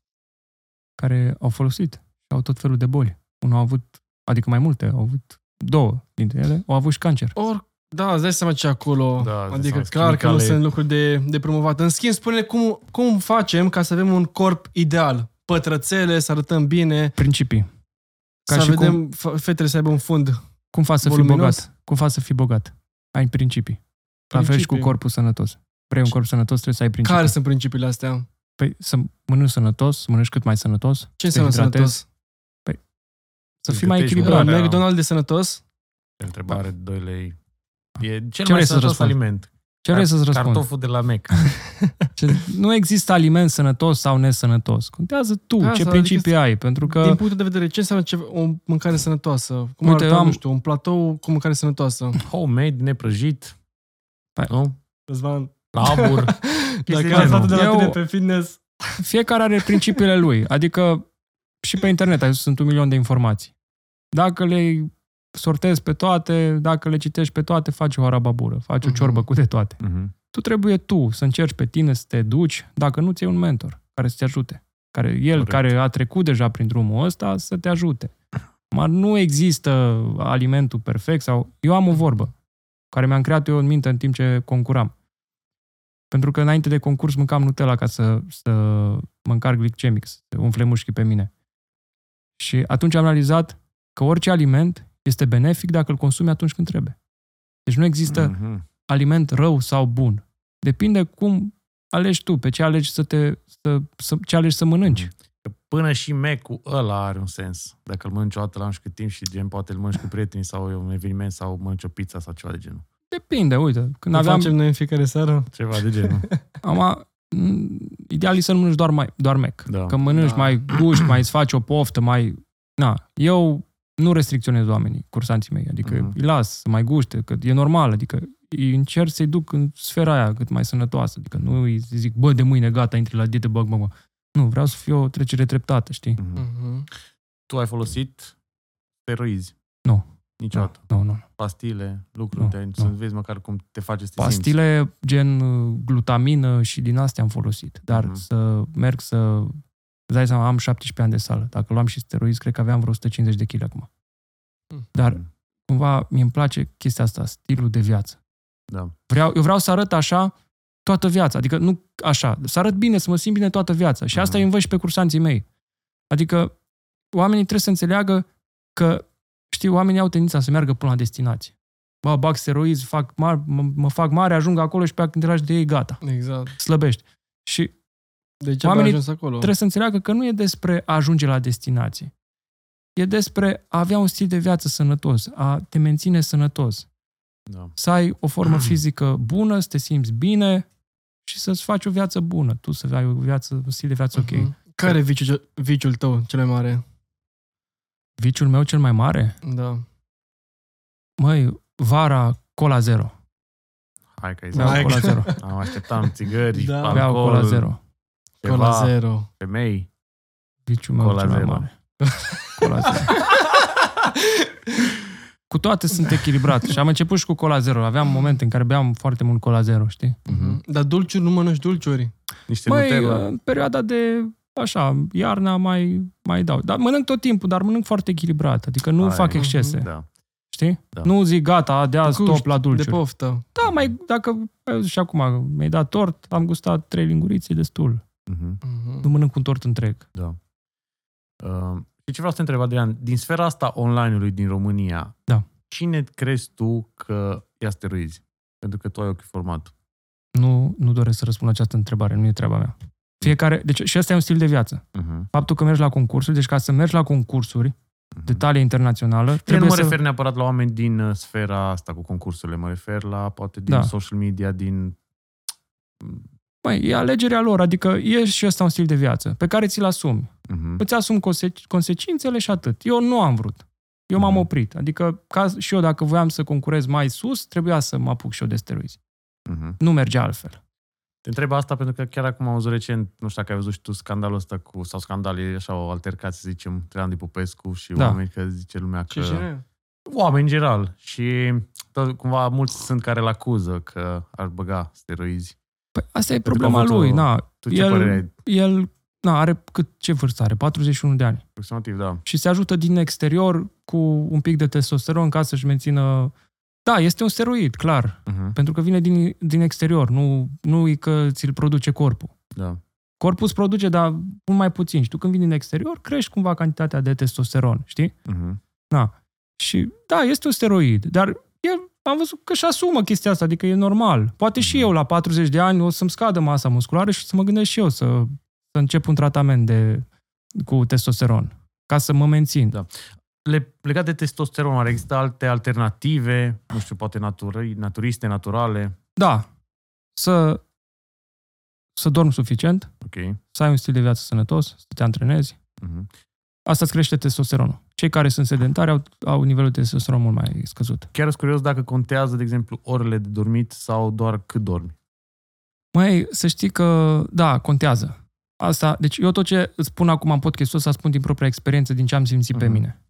care au folosit și au tot felul de boli. Unul a avut, adică mai multe, au avut două dintre ele, au avut și cancer. Or, da, îți dai seama ce e acolo. Da, îți dai adică seama, clar că nu chimicale- sunt lucruri de, de promovat. În schimb, spune cum, cum facem ca să avem un corp ideal. Pătrățele, să arătăm bine, Principii. Ca să și vedem cum, f- fetele să aibă un fund. cum faci să fii voluminos. bogat? Cum faci să fii bogat? Ai principii. La fel și cu Principii. corpul sănătos. Vrei un corp sănătos, trebuie să ai principii. Care sunt principiile astea? Păi să mănânci sănătos, să mănânci cât mai sănătos, Ce să te înseamnă hidratezi, sănătos? să Să fii mai gătești echilibrat. bune. La Da. McDonald's de sănătos? Întrebare 2 lei. E cel Ce mai vrei să-ți sănătos răspund? aliment. Ce vrei să-ți răspund? Cartoful de la Mac. Ce, nu există aliment sănătos sau nesănătos. Contează tu Asta, ce adică principii ai, pentru că Din punctul de vedere, ce înseamnă ce, o mâncare sănătoasă? Cum Uite, arată, eu am- nu știu, un platou cu mâncare sănătoasă? Homemade, neprăjit. Hai. Nu? Răzvan, La abur. dacă de ați genul. luat de la Eu- tine pe fitness, fiecare are principiile lui. Adică și pe internet ai- sunt un milion de informații. Dacă le sortezi pe toate, dacă le citești pe toate, faci o harababură, faci o Mhm. ciorbă cu de toate. Mhm. Tu trebuie tu să încerci pe tine să te duci, dacă nu ți un mentor care să te ajute. Care el, Corect. care a trecut deja prin drumul ăsta, să te ajute. Mar nu există alimentul perfect sau... Eu am o vorbă care mi-am creat eu în minte în timp ce concuram. Pentru că înainte de concurs mâncam Nutella ca să, să mă încarc glicemic, să umfle mușchii pe mine. Și atunci am realizat că orice aliment este benefic dacă îl consumi atunci când trebuie. Deci nu există Mhm. aliment rău sau bun. Depinde cum alegi tu, pe ce alegi să te, să, să, ce alegi să mănânci. Mhm. Că Până și Mac-ul ăla are un sens. Dacă îl mănânci o dată la nu știu cât timp și gen poate îl mănânci cu prietenii sau e un eveniment sau mănânci o pizza sau ceva de genul. Depinde, uite, când ne aveam, facem noi în fiecare seară. Ceva de genul. am, ideal e să nu mănânci doar, mai, doar Mac. Da. Că mănânci, Da. mai guști, mai îți faci o poftă, mai... Na, eu nu restricționez oamenii, cursanții mei, adică Mhm. îi las să mai guște, că e normal, adică îi încerc să-i duc în sfera aia cât mai sănătoasă, adică nu îi zic, bă, de mâine gata, intri la dietă, bă, bă, bă. Nu, vreau să fie o trecere treptată, știi? Mhm. Mhm. Tu ai folosit steroizi? Nu. Niciodată. Nu, nu. Pastile, lucruri, Nu, de nu. să vezi măcar cum te face să te simți. Pastile gen uh, glutamină și din astea am folosit. Dar Mhm. să merg să... Îți dai seama, am 17 ani de sală. Dacă luam și steroizi, cred că aveam vreo 150 de kg acum. Mhm. Dar Mhm. cumva mi îmi place chestia asta, stilul de viață. Da. Vreau, eu vreau să arăt așa toată viața. Adică nu așa, să arăt bine, să mă simt bine toată viața. Și asta Mhm. îi învăț și pe cursanții mei. Adică oamenii trebuie să înțeleagă că, știi, oamenii au tendința să meargă până la destinație. Bă, bag steroizi, fac mare, mă, mă fac mare, ajung acolo și pe când te lași de ei, gata, Exact. slăbești. Și De ce Oamenii Oamenii ajuns acolo? trebuie să înțeleagă că nu e despre a ajunge la destinație. E despre a avea un stil de viață sănătos, a te menține sănătos, da. să ai o formă fizică bună, să te simți bine și să-ți faci o viață bună. Tu să ai o viață, un stil de viață ok. Mhm. Care e viciul, viciul tău cel mai mare? Viciul meu cel mai mare? Da. Măi, vara, cola zero. Hai că ai Beau zis. Hai cola că- zero. Am așteptam țigări, Da. alcool, Beau cola zero. Ceva, Cola zero. femei. Viciul meu Cola cel mai zero. mare. Cola zero. Cu toate sunt echilibrat. Și am început și cu cola zero. Aveam momente în care beam foarte mult cola zero, știi? Mhm. Dar dulciuri nu mănânci dulciuri. Niște Măi, Nutella. în perioada de, așa, iarna mai, mai dau. Dar mănânc tot timpul, dar mănânc foarte echilibrat. Adică nu Aia fac e. excese, Da. știi? Da. Nu zic gata, de azi Guști stop la De dulciuri. poftă. Da, mai, dacă, ai văzut și acum, mi-ai dat tort, am gustat trei lingurițe, destul. Mhm. Mhm. Nu mănânc un tort întreg. Da. Uh, și ce vreau să te întreb, Adrian, din sfera asta online-ului din România, Da. cine crezi tu că ia steroizi? Pentru că tu ai ochiul format. Nu, nu doresc să răspund la această întrebare, nu e treaba mea. Fiecare, deci și asta e un stil de viață. Uh-huh. Faptul că mergi la concursuri, deci ca să mergi la concursuri de talie internațională, Eu nu trebuie mă să... refer neapărat la oameni din uh, sfera asta cu concursurile, mă refer la poate din Da. social media, din... Măi, e alegerea lor, adică e și ăsta un stil de viață pe care ți-l asumi. Uh-huh. Îți asumi conse- consecințele și atât. Eu nu am vrut. Eu m-am Mhm. oprit. Adică ca și eu dacă voiam să concurez mai sus, trebuia să mă apuc și eu de steroizi. Uh-huh. Nu mergea altfel. Te întreb asta pentru că chiar acum am văzut recent, nu știu dacă ai văzut și tu scandalul ăsta cu, sau scandal, e așa o altercație, să zicem, între Andy Popescu și Da. oameni, că zice lumea că... Ce cine? Oameni în general. Și tot, cumva mulți sunt care îl acuză că ar băga steroizi. Păi asta e Pentru că problema am văzut-o- lui. Na, Tu ce părere ai? el, el na, are cât, ce vârstă are? 41 de ani. Aproximativ, da. Și se ajută din exterior cu un pic de testosteron ca să-și mențină... Da, este un steroid, clar. Uh-huh. Pentru că vine din, din exterior. Nu, nu e că ți-l produce corpul. Da. Corpul îți produce, dar mult mai puțin. Și tu când vii din exterior, crești cumva cantitatea de testosteron, știi? Uh-huh. Na. Și da, este un steroid, dar el am văzut că și asumă chestia asta, adică e normal. Poate și eu la 40 de ani o să-mi scadă masa musculară și să mă gândesc și eu să, să încep un tratament de, cu testosteron ca să mă mențin. Da. le, legat de testosteron, ar exista alte alternative, nu știu, poate naturi, naturiste, naturale? Da, să, să dormi suficient, Ok. să ai un stil de viață sănătos, să te antrenezi. Mhm. Asta îți crește testosteronul. Cei care sunt sedentari au, au nivelul de testosteron mult mai scăzut. Chiar sunt curios dacă contează, de exemplu, orele de dormit sau doar cât dormi. Mai să știi că, da, contează. Asta, deci eu tot ce îți spun acum în podcastul ăsta spun din propria experiență, din ce am simțit pe Mhm. mine.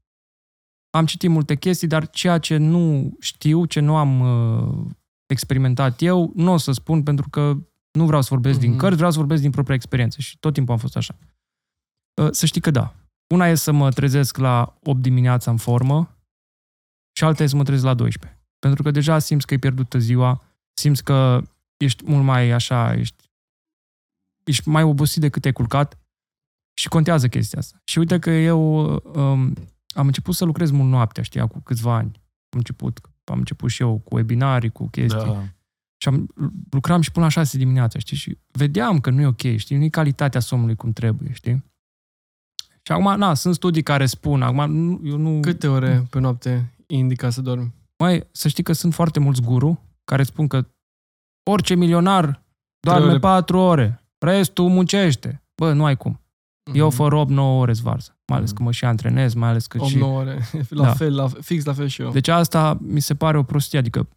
Am citit multe chestii, dar ceea ce nu știu, ce nu am uh, experimentat eu, nu o să spun pentru că nu vreau să vorbesc din Mhm. cărți, vreau să vorbesc din propria experiență și tot timpul am fost așa. Uh, să știi că da. Una e să mă trezesc la 8 dimineața în formă și alta e să mă trezesc la 12. Pentru că deja simți că e pierdută ziua, simți că ești mult mai așa, ești, ești mai obosit decât te-ai culcat și contează chestia asta. Și uite că eu um, am început să lucrez mult noaptea, știi, cu câțiva ani. Am început, am început și eu cu webinarii, cu chestii. Da. Și am, lucram și până la 6 dimineața, știi? Și vedeam că nu e ok, știi? Nu e calitatea somnului cum trebuie, știi? Și acum, na, sunt studii care spun, acum, nu, eu nu... Câte ore pe noapte indica să dormi? Mai, să știi că sunt foarte mulți guru care spun că orice milionar Trei doarme ore. 4 ore, restul muncește. Bă, nu ai cum. Eu fără 8-9 ore zvarsă. Mai ales Mhm. că mă și antrenez, mai ales că 8 și... 9 ore. La Da. fel, la, fix la fel și eu. Deci asta mi se pare o prostie, adică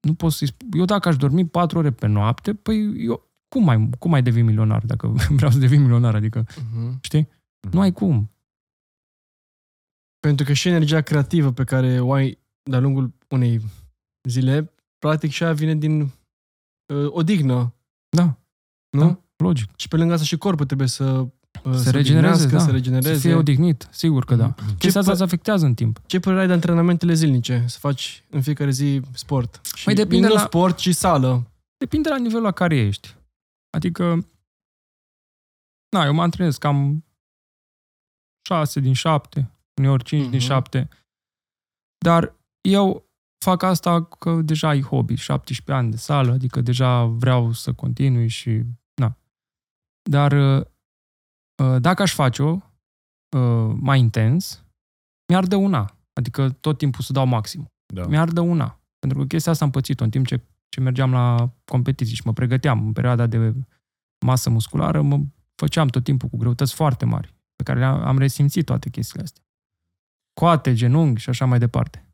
nu pot să-i spun. Eu dacă aș dormi 4 ore pe noapte, păi eu cum mai, cum mai devin milionar dacă vreau să devin milionar? Adică, Mhm. știi? Nu ai cum. Pentru că și energia creativă pe care o ai de-a lungul unei zile, practic și aia vine din uh, odihnă, Da, nu? Da. logic. Și pe lângă asta și corpul trebuie să uh, Se regenereze, odihnească, da. să regenereze. Să fie odihnit, sigur că da. Mhm. Chestia asta pă- se afectează în timp. Ce părere ai de antrenamentele zilnice? Să faci în fiecare zi sport. Și Păi depinde nu la- sport, ci sală. Depinde la nivelul la care ești. Adică, na, eu mă antrenez cam 6 din 7, uneori 5 din Mhm. 7. Dar eu fac asta că deja e hobby, 17 ani de sală, adică deja vreau să continui și, na. Dar uh, uh, dacă aș face-o uh, mai intens, mi-ar dăuna. Adică tot timpul să dau maxim Da. mi-ar dăuna. Pentru că chestia asta am pățit-o în timp ce, ce mergeam la competiții și mă pregăteam în perioada de masă musculară, mă făceam tot timpul cu greutăți foarte mari, pe care le-am, am resimțit toate chestiile astea. Coate, genunchi și așa mai departe.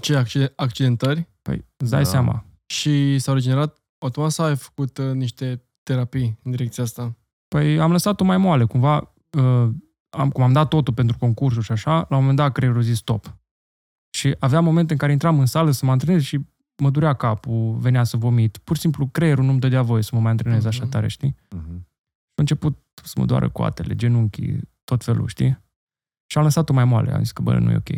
Ce accide- accidentări? Păi, îți dai Da. seama. Și s-au regenerat automat sau ai făcut uh, niște terapii în direcția asta? Păi am lăsat-o mai moale, cumva, uh, am, cum am dat totul pentru concursuri și așa, la un moment dat creierul a zis stop. Și aveam momente în care intram în sală să mă antrenez și mă durea capul, venea să vomit. Pur și simplu creierul nu-mi dădea voie să mă mai antrenez așa Mhm. tare, știi? Mhm. Și a început să mă doară coatele, genunchii, tot felul, știi? Și am lăsat-o mai moale. Am zis că, bă, nu e ok.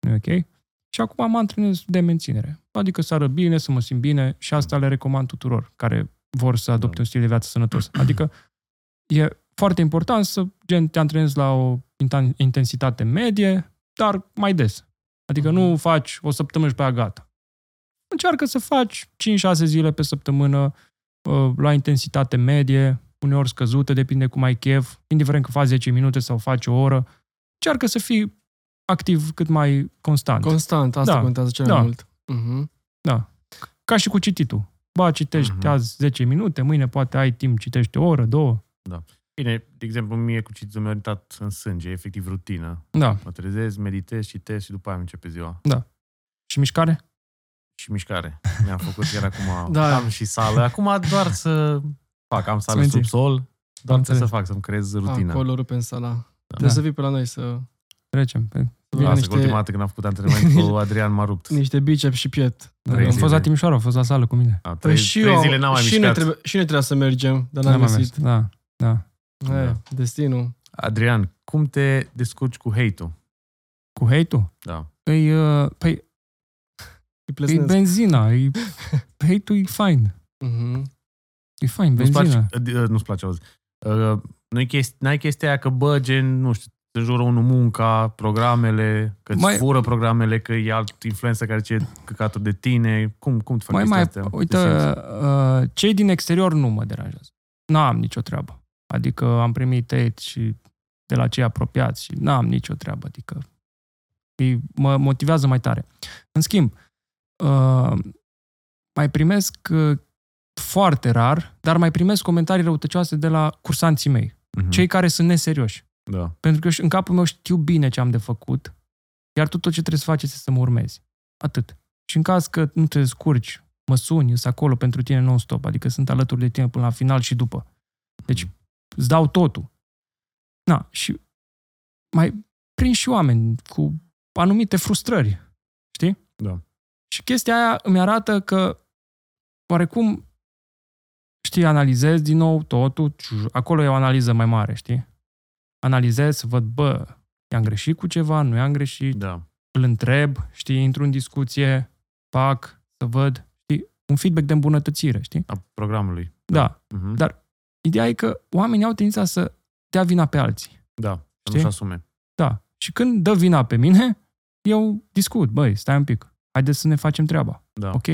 Nu e ok. Și acum mă antrenez de menținere. Adică să arăt bine, să mă simt bine și asta le recomand tuturor care vor să adopte Da. un stil de viață sănătos. Adică e foarte important să gen, te antrenezi la o inten- intensitate medie, dar mai des. Adică nu faci o săptămână și pe aia gata. Încearcă să faci 5-6 zile pe săptămână uh, la intensitate medie, uneori scăzută, depinde cum ai chef, indiferent că faci 10 minute sau faci o oră. Încearcă să fii activ cât mai constant. Constant, asta Da. contează cel Da. mai mult. Mhm. Ca și cu cititul. Ba, citești Mhm. azi 10 minute, mâine poate ai timp, citești o oră, două. Bine, de exemplu, mie cu cititul mi-a intrat în sânge, e efectiv rutină. Da. Mă trezesc, meditez, citesc și după aia îmi începe ziua. Și mișcare? Și mișcare. Mi-am făcut iar acum, Da. am și sală. Acum doar să fac, am sală Să sub sol, doar Am ce să înțeles. fac, să-mi creez rutina. Acolo rupe în sala. Da. Trebuie să vii pe la noi să... Trecem. Pe... Vine Lasă, niște- că ultima dată când am făcut antrenament cu Adrian m-a rupt. Niște biceps și piept. Trei Am fost zile. la Timișoara, am fost la sală cu mine. A, Păi trei, și trei eu, zile n-am mai și, noi mișcat. trebuie, și noi trebuia să mergem, dar n-am N-am mai găsit. mers. Da, da. Hai, Da. destinul. Adrian, cum te descurci cu hate-ul? Cu hate-ul? Da. Păi, uh, păi Îi e plesnesc. benzina. E... Hate-ul e fain. Mhm. E fain, Nu-ți benzina. place, uh, nu-ți place, auzi. Uh, nu-i chesti, n-ai chestia aia că, bă, gen, nu știu, te jură unul munca, programele, că îți Mai- fură programele, că e alt influencer care ce căcatul de tine. Cum, cum te fac Mai, chestia mai, astea? uite, Te simți? uh, cei din exterior nu mă deranjează. N-am nicio treabă. Adică am primit hate și de la cei apropiați și n-am nicio treabă. Adică E, mă motivează mai tare. În schimb, uh, mai primesc uh, foarte rar, dar mai primesc comentarii răutăcioase de la cursanții mei, Mhm. cei care sunt neserioși. Da. Pentru că eu- în capul meu știu bine ce am de făcut, iar tu tot ce trebuie să faci este să mă urmezi. Atât. Și în caz că nu te descurci, mă suni, sunt acolo pentru tine non-stop, adică sunt alături de tine până la final și după. Deci îți dau totul. Na, și mai prind și oameni cu anumite frustrări, știi? Da. Și chestia aia îmi arată că oarecum știi, analizez din nou totul, acolo e o analiză mai mare, știi? Analizez să văd, bă, i-am greșit cu ceva, nu i-am greșit, Da. îl întreb, știi, intru în discuție, fac, să văd, știi, un feedback de îmbunătățire, știi? A programului. Da. Mhm. Dar ideea e că oamenii au tendința să dea vina pe alții. Da. Să Știi? nu-și asume. Da. Și când dă vina pe mine, eu discut, băi, stai un pic, haideți să ne facem treaba. Da. Ok.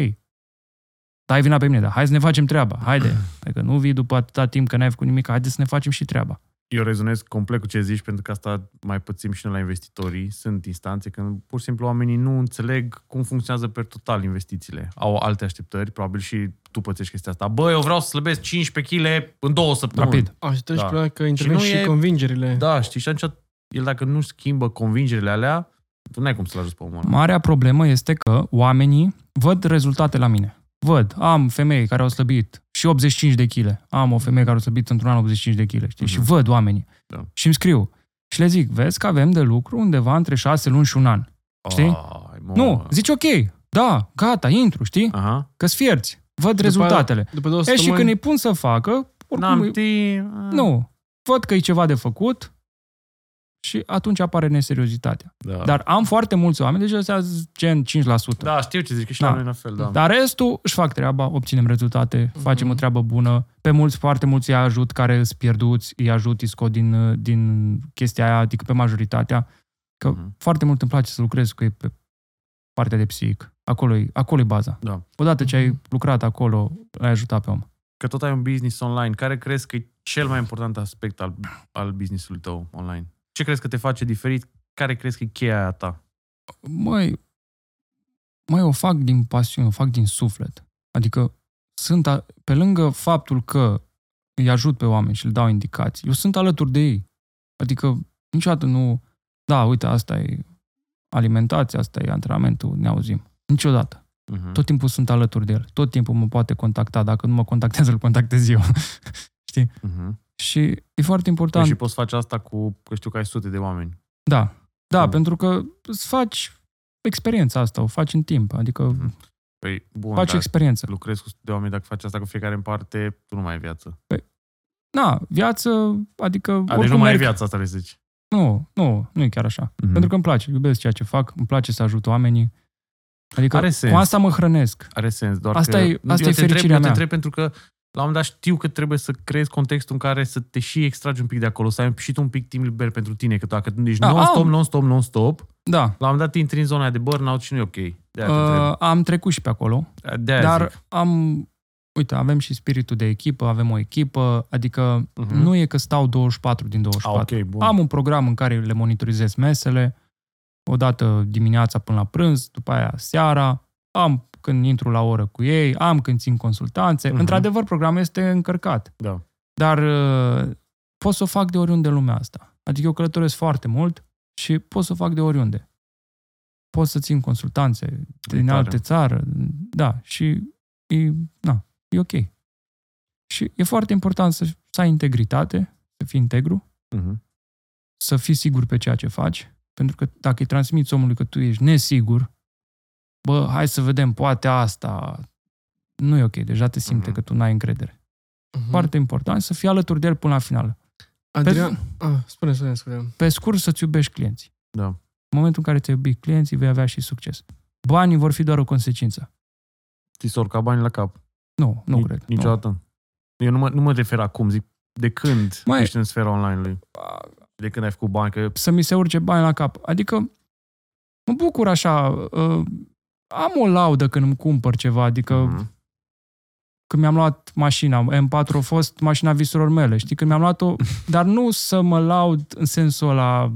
Dai vina pe mine, dar hai să ne facem treaba, haide. Adică nu vii după atâta timp că n-ai făcut nimic, haide să ne facem și treaba. Eu rezonez complet cu ce zici, pentru că asta mai pățim și noi la investitorii. Sunt instanțe când pur și simplu oamenii nu înțeleg cum funcționează pe total investițiile. Au alte așteptări, probabil și tu pățești chestia asta. Bă, eu vreau să slăbesc 15 kg în două săptămâni. Rapid. A, și trebuie Da. și problema că intervin nu și, e- convingerile. Da, știi, și atunci el dacă nu schimbă convingerile alea, tu n-ai cum să-l ajuți pe omul ăla. Marea problemă este că oamenii văd rezultate la mine. Văd, am femei care au slăbit și 85 de kg. Am o femeie care a slăbit într-un an 85 de kg, știi? Și Mhm. văd oamenii. Da. Și îmi scriu. Și le zic, vezi că avem de lucru undeva între 6 luni și un an. Știi? Ai, mă. Nu, zici ok, da, gata, intru, știi? Aha. Că-s fierți, văd rezultatele. După două E, și săptămâni, când îi pun să facă, oricum, N-am îi- timp. nu, văd că e ceva de făcut și atunci apare neseriozitatea. Da. Dar am foarte mulți oameni, deci ăstea sunt gen 5%. da, știu ce zici, că și Da. la noi la fel, da. Dar restul își fac treaba, obținem rezultate, facem o treabă bună. Pe mulți, foarte mulți îi ajut care sunt pierduți, îi ajut, îi scot din, din chestia aia, adică pe majoritatea. Că Mhm. foarte mult îmi place să lucrez cu ei pe partea de psihic. Acolo e, acolo e baza. Da. Odată ce ai lucrat acolo, ai ajutat pe om. Că tot ai un business online, care crezi că e cel mai important aspect al, al business-ului tău online? Ce crezi că te face diferit? Care crezi că e cheia aia ta? Măi, măi, o fac din pasiune, o fac din suflet. Adică sunt, a, pe lângă faptul că îi ajut pe oameni și le dau indicații, eu sunt alături de ei. Adică niciodată nu, da, uite, asta e alimentația, asta e antrenamentul, ne auzim. Niciodată. Uh-huh. Tot timpul sunt alături de el. Tot timpul mă poate contacta. Dacă nu mă contactează, îl contactez eu. Uh-huh. Și e foarte Păi important. și poți face asta cu, că știu că ai sute de oameni. Da, da, Mm. pentru că îți faci experiența asta, o faci în timp. Adică Mhm. Păi, bun, faci dar experiență. lucrezi cu sute de oameni, dacă faci asta cu fiecare în parte, tu nu mai ai viață. Na, viață, adică A, deci oricum nu mai ai merg- viață, asta le zici. Nu, nu, nu e chiar așa. Mhm. Pentru că îmi place, iubesc ceea ce fac, îmi place să ajut oamenii. Adică Are sens. cu asta mă hrănesc. Are sens, doar Asta că... e- asta eu e te întreb, fericirea eu te mea. întreb pentru că la un moment dat știu că trebuie să creezi contextul în care să te și extragi un pic de acolo, să ai și tu un pic timp liber pentru tine, că dacă ești Da, non-stop, am. non-stop, non-stop, Da. la un moment dat intri în zona aia de burnout și nu e ok. De aia te Uh, am trecut și pe acolo, întreb. De aia dar zic. am, uite, avem și spiritul de echipă, avem o echipă, adică Mhm. nu e că stau 24 din Ah, 24. ok, bun. Am un program în care le monitorizez mesele, o dată dimineața până la prânz, după aia seara, am când intru la oră cu ei, am când țin consultanțe. Mhm. Într-adevăr, programul este încărcat. Da. Dar uh, pot să o fac de oriunde în lumea asta. Adică eu călătoresc foarte mult și pot să o fac de oriunde. Pot să țin consultanțe din tare. alte țară, da, și e, na, e ok. Și e foarte important să, să ai integritate, să fii integru, Mhm. să fii sigur pe ceea ce faci, pentru că dacă îi transmiți omului că tu ești nesigur, bă, hai să vedem, poate asta, nu e ok, deja te simte Mhm. că tu n-ai încredere. Mhm. Foarte important să fii alături de el până la final. Adrian, ah, spune, spune, spune. Pe scurt, să-ți iubești clienții. Da. În momentul în care ți-ai iubi clienții, vei avea și succes. Banii vor fi doar o consecință. Ți s-au urcat banii la cap. Nu, nu Ni- cred. Niciodată. Eu nu mă, nu mă refer acum, zic de când Mai- ești în sfera online-ului. Nu. De când ai făcut bani, că Să mi se urce bani la cap. Adică mă bucur așa, uh, am o laudă când îmi cumpăr ceva, adică Mhm. când mi-am luat mașina, M4 a fost mașina visurilor mele, știi, când mi-am luat-o, dar nu să mă laud în sensul ăla,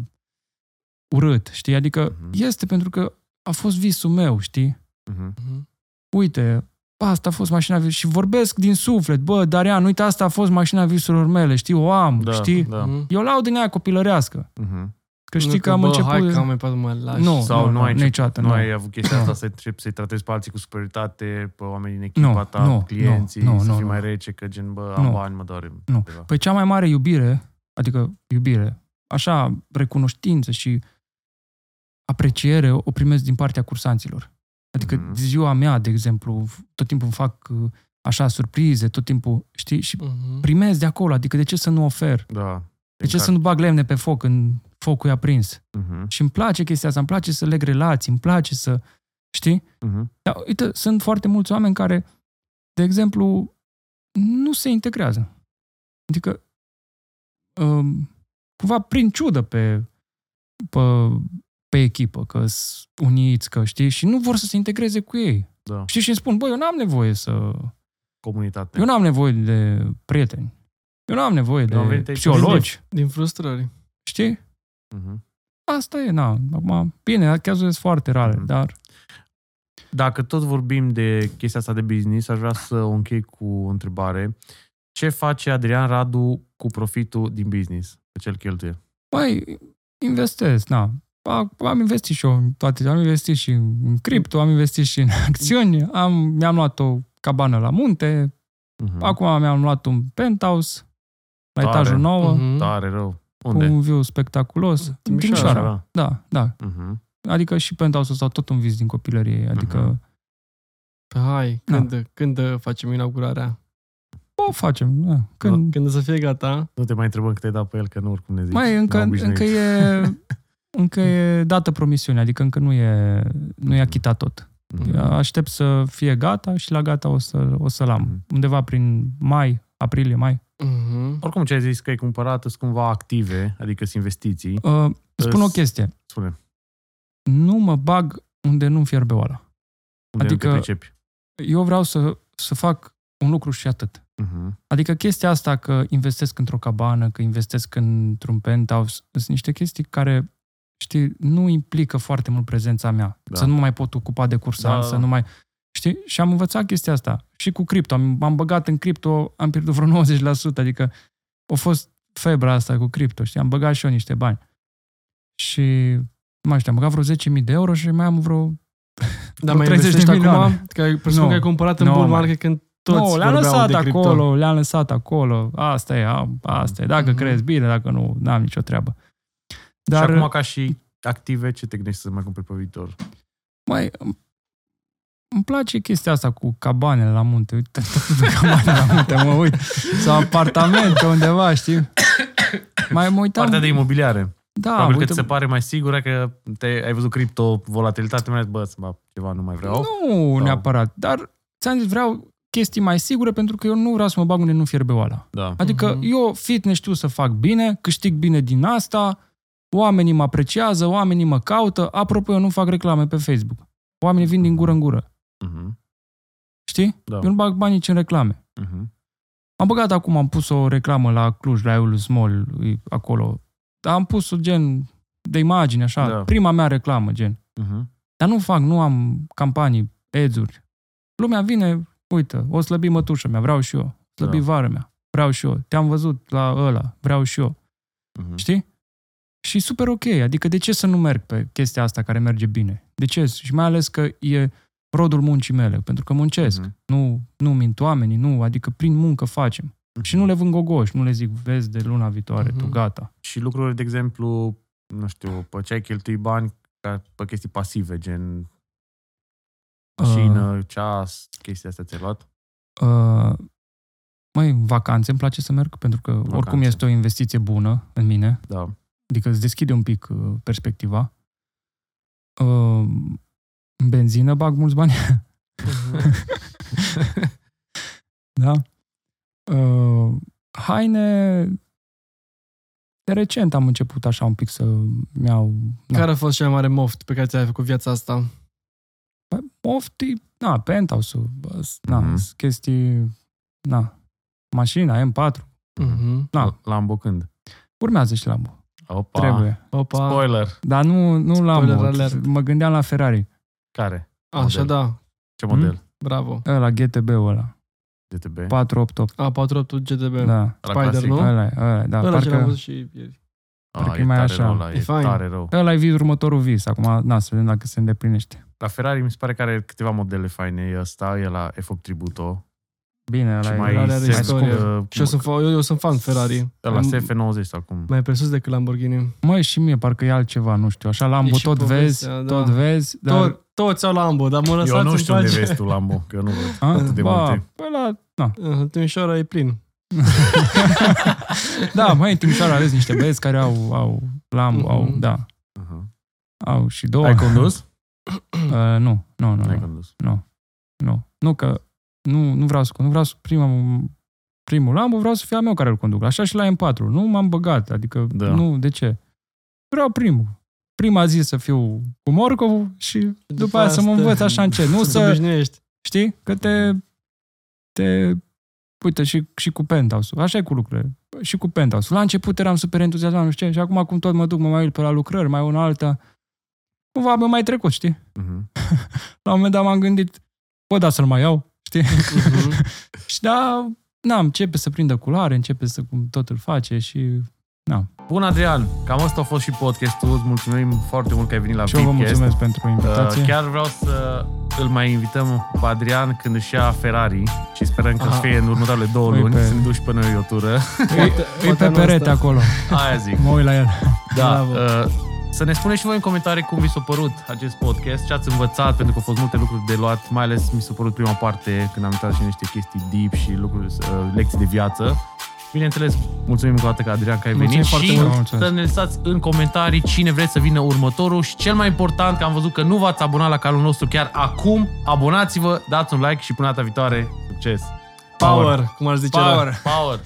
urât, știi? Adică Mhm. este pentru că a fost visul meu, știi? Mhm. Mhm. Uite, asta a fost mașina vis- și vorbesc din suflet. Bă, Darian, uite, asta a fost mașina visurilor mele, știi? O am, Da, știi? da. Mhm. Eu laud din aia copilărească. Mhm. Că știi Nu că am bă, început... Hai că am mai pas mă lași. Nu. Sau nu, ai început- niciodată, nu nu. ai avut chestia Nu. asta să începi să-i tratezi pe alții cu superioritate, pe oamenii din echipa Nu, ta, nu, clienții, nu, nu, să nu, fii nu. mai rece, că gen, bă, am Nu. bani, mă doare. Nu. Ceva. Păi cea mai mare iubire, adică iubire, așa, recunoștință și apreciere o primesc din partea cursanților. Adică Mhm. ziua mea, de exemplu, tot timpul îmi fac uh, așa surprize, tot timpul, știi, și Mhm. primesc de acolo, adică de ce să nu ofer? Da. De ce să nu bag lemne pe foc când focul e aprins? Mhm. Și îmi place chestia asta, îmi place să leg relații, îmi place să, știi? Mhm. Dar, uite, sunt foarte mulți oameni care, de exemplu, nu se integrează. Adică, um, cumva prin ciudă pe, pe, pe echipă, că sunt uniți, că știi, și nu vor să se integreze cu ei. Da. Știi, și îmi spun, băi, eu n-am nevoie să... Comunitate. Eu n-am nevoie de prieteni. Eu n-am nevoie Eu am de venit aici psihologi. Din frustrări. Știi? Mhm. Asta e, na. Acum, bine, cazurile sunt foarte rare, Mhm. dar Dacă tot vorbim de chestia asta de business, aș vrea să o închei cu o întrebare. Ce face Adrian Radu cu profitul din business? Pe ce îl cheltuie? Mai investesc, na. Am am investit și eu în toate, am investit și în cripto, am investit și în acțiuni, am, mi-am luat o cabană la munte, Mhm. acum mi-am luat un penthouse la Tare. etajul 9, Mhm. Tare rău. Cu Unde? un view spectaculos. În Timișoara. Timișoara. Da, da. Mhm. Adică și penthouse-ul ăsta tot un vis din copilărie, adică Mhm. Păi hai, Da. când, când facem inaugurarea? o facem. Da. Când, Când o să fie gata? Nu te mai întrebăm cât ai dat pe el, că nu oricum ne zici. mai încă, Ne-am obișnuit. încă e încă e dată promisiunea, adică încă nu e, nu e achitat tot. Mhm. Aștept să fie gata și la gata o, să, o să-l am. Mhm. Undeva prin mai, aprilie, mai. Mhm. Oricum ce ai zis că ai cumpărat sunt cumva active, adică sunt investiții. Uh, spun o Îs- chestie. Spune, Nu mă bag unde nu-mi fierbe oala. unde Adică- nu te pricepi. Eu vreau să, să fac un lucru și atât. Mhm. Adică chestia asta că investesc într-o cabană, că investesc într-un penthouse, sunt niște chestii care, știi, nu implică foarte mult prezența mea. Da. Să nu mai pot ocupa de cursant, Da. să nu mai... Știi? Și am învățat chestia asta. Și cu cripto. Am, m-am băgat în cripto, am pierdut vreo 90%, adică a fost febra asta cu cripto, știi? Am băgat și eu niște bani. Și, nu mai știu, am băgat vreo 10.000 de euro și mai am vreo Dar Vreo mai 30 de investești milioane. acum? Că ai presupun Nu. că ai cumpărat în Nu, bull mai. market când toți nu, le-am vorbeau lăsat de cripto. acolo, le-am lăsat acolo. Asta e, a, asta e. Dacă Mhm. crezi bine, dacă nu, n-am nicio treabă. Dar... Dar, Și acum ca și active, ce te gândești să mai cumperi pe viitor? mai, îmi place chestia asta cu cabanele la munte. Uite, tot pe cabane la munte, mă uit. Sau apartamente undeva, știi? Mai mă uitam... Partea de imobiliare. da, Probabil că uite, ți se pare mai sigură că te, ai văzut cripto, volatilitate, mai bă, bă, ceva nu mai vreau. Nu Sau- neapărat, dar ți-am zis, vreau chestii mai sigure pentru că eu nu vreau să mă bag unde nu fierbe oala. Da. Adică Mhm. eu fitness știu să fac bine, câștig bine din asta, oamenii mă apreciază, oamenii mă caută. Apropo, eu nu fac reclame pe Facebook. Oamenii vin din gură în gură. Mhm. Știi? Da. Eu nu bag bani nici în reclame. Mhm. Am băgat acum, am pus o reclamă la Cluj, la Eulus Mall, e acolo. Dar am pus-o gen de imagine, așa. Da. Prima mea reclamă, gen. Mhm. Dar nu fac, nu am campanii, ads-uri. Lumea vine, uite, o slăbi mătușă mea, vreau și eu. Slăbi Da. vară mea, vreau și eu. Te-am văzut la ăla, vreau și eu. Mhm. Știi? Și e super ok. Adică de ce să nu merg pe chestia asta care merge bine? De ce? Și mai ales că e rodul muncii mele, pentru că muncesc. Mhm. Nu, nu mint oamenii, nu, adică prin muncă facem. Mhm. Și nu le vând gogoși, nu le zic, vezi de luna viitoare, Mhm. tu gata. Și lucruri, de exemplu, nu știu, pe ce ai cheltui bani ca pe chestii pasive, gen mașină, ceas, chestia astea ți-ai luat? Uh, măi, în vacanțe îmi place să merg, pentru că vacanțe. oricum este o investiție bună în mine. Da. Adică îți deschide un pic uh, perspectiva. Uh, în benzină bag mulți bani. Mhm. da? Uh, haine... De recent am început așa un pic să iau... Da. Care a fost cel mai mare moft pe care ți-ai făcut viața asta? Mofti, na, penthouse-ul, bă, s- na, Mhm. sunt chestii... Na, mașina, M4. Mhm. Da. Lambo când? Urmează și Lambo. Opa. Trebuie. Opa. Spoiler. Dar nu, nu la Spoiler mod. alert. Mă gândeam la Ferrari. Care? Așa, Model. da. Ce model? Bravo. Ăla, GTB-ul ăla. GTB? 488. A, 4 GTB. Da. La Spider, clasic? nu? Ăla, e, ăla, e, da. Ăla ce l-am Parcă, văzut și ieri. Ah, Parcă e e mai tare așa. rău ăla, E e fain. tare rău. ăla e următorul vis. Acum, na, să vedem dacă se îndeplinește. La Ferrari mi se pare că are câteva modele faine. E ăsta, e la F8 Tributo. Bine, Și ăla mai e... Ferrari are se- istorie. uh, Și eu sunt, fa- eu, eu sunt fan Ferrari. Ăla Mai- SF90 acum. Mai presus decât Lamborghini. Măi, și mie, parcă e altceva, nu știu. Așa, Lambo, și tot vezi, povestea, da. tot vezi. Dar... Tot, toți au Lambo, dar mă lăsați Eu nu în știu unde pace. vezi tu Lambo, că eu nu văd. A? atât de ba, multe. Ăla, na. Uh, Timișoara e plin. Da, mai în Timișoara aveți niște băieți care au, au Lambo, au, Mhm. da. Uh-huh. Au și două. Ai condus? Uh, nu, nu, nu, Nu ai nu, condus. nu, nu. Nu, că nu, nu vreau să nu vreau să primul, primul Lambo, vreau să fie al meu care îl conduc. Așa și la M4. Nu m-am băgat, adică Da. nu, de ce? Vreau primul. Prima zi să fiu cu morcov și după, aia să mă asta- învăț așa încet. Nu Să să, obișnuiești. știi, că te, te uite, și, și cu penthouse așa e cu lucrurile. Și cu penthouse La început eram super entuziasmat, nu știu ce, și acum cum tot mă duc, mă mai uit pe la lucrări, mai una alta, cumva mi-a mai trecut, știi? Uh-huh. La un moment dat m-am gândit, bă, da, să-l mai iau, știi? Mhm. și da, na, începe să prindă culoare, începe să cum tot îl face și... Bun, Adrian, cam asta a fost și podcastul. Îți mulțumim foarte mult că ai venit la și eu vă Vipcast. mulțumesc pentru invitație. Uh, chiar vreau să îl mai invităm pe Adrian când își ia Ferrari și sperăm că Aha. să fie în următoarele două Păi luni pe- să ne duci pe noi o tură. Poate- E poate pe anul perete ăsta. acolo, Aia zic. mă uit la el. Da. Bravo. Uh, să ne spuneți și voi în comentarii cum vi s-a părut acest podcast, ce ați învățat, pentru că au fost multe lucruri de luat, mai ales mi s-a părut prima parte când am intrat și în niște chestii deep și lucruri, uh, lecții de viață. Bineînțeles, mulțumim încă o dată că Adrian că ai Mulțumim venit foarte și mult. Mulțumesc. să ne lăsați în comentarii cine vreți să vină următorul și cel mai important că am văzut că nu v-ați abonat la canalul nostru chiar acum, abonați-vă, dați un like și până data viitoare, succes! Power, cum ar zice. Power! Power!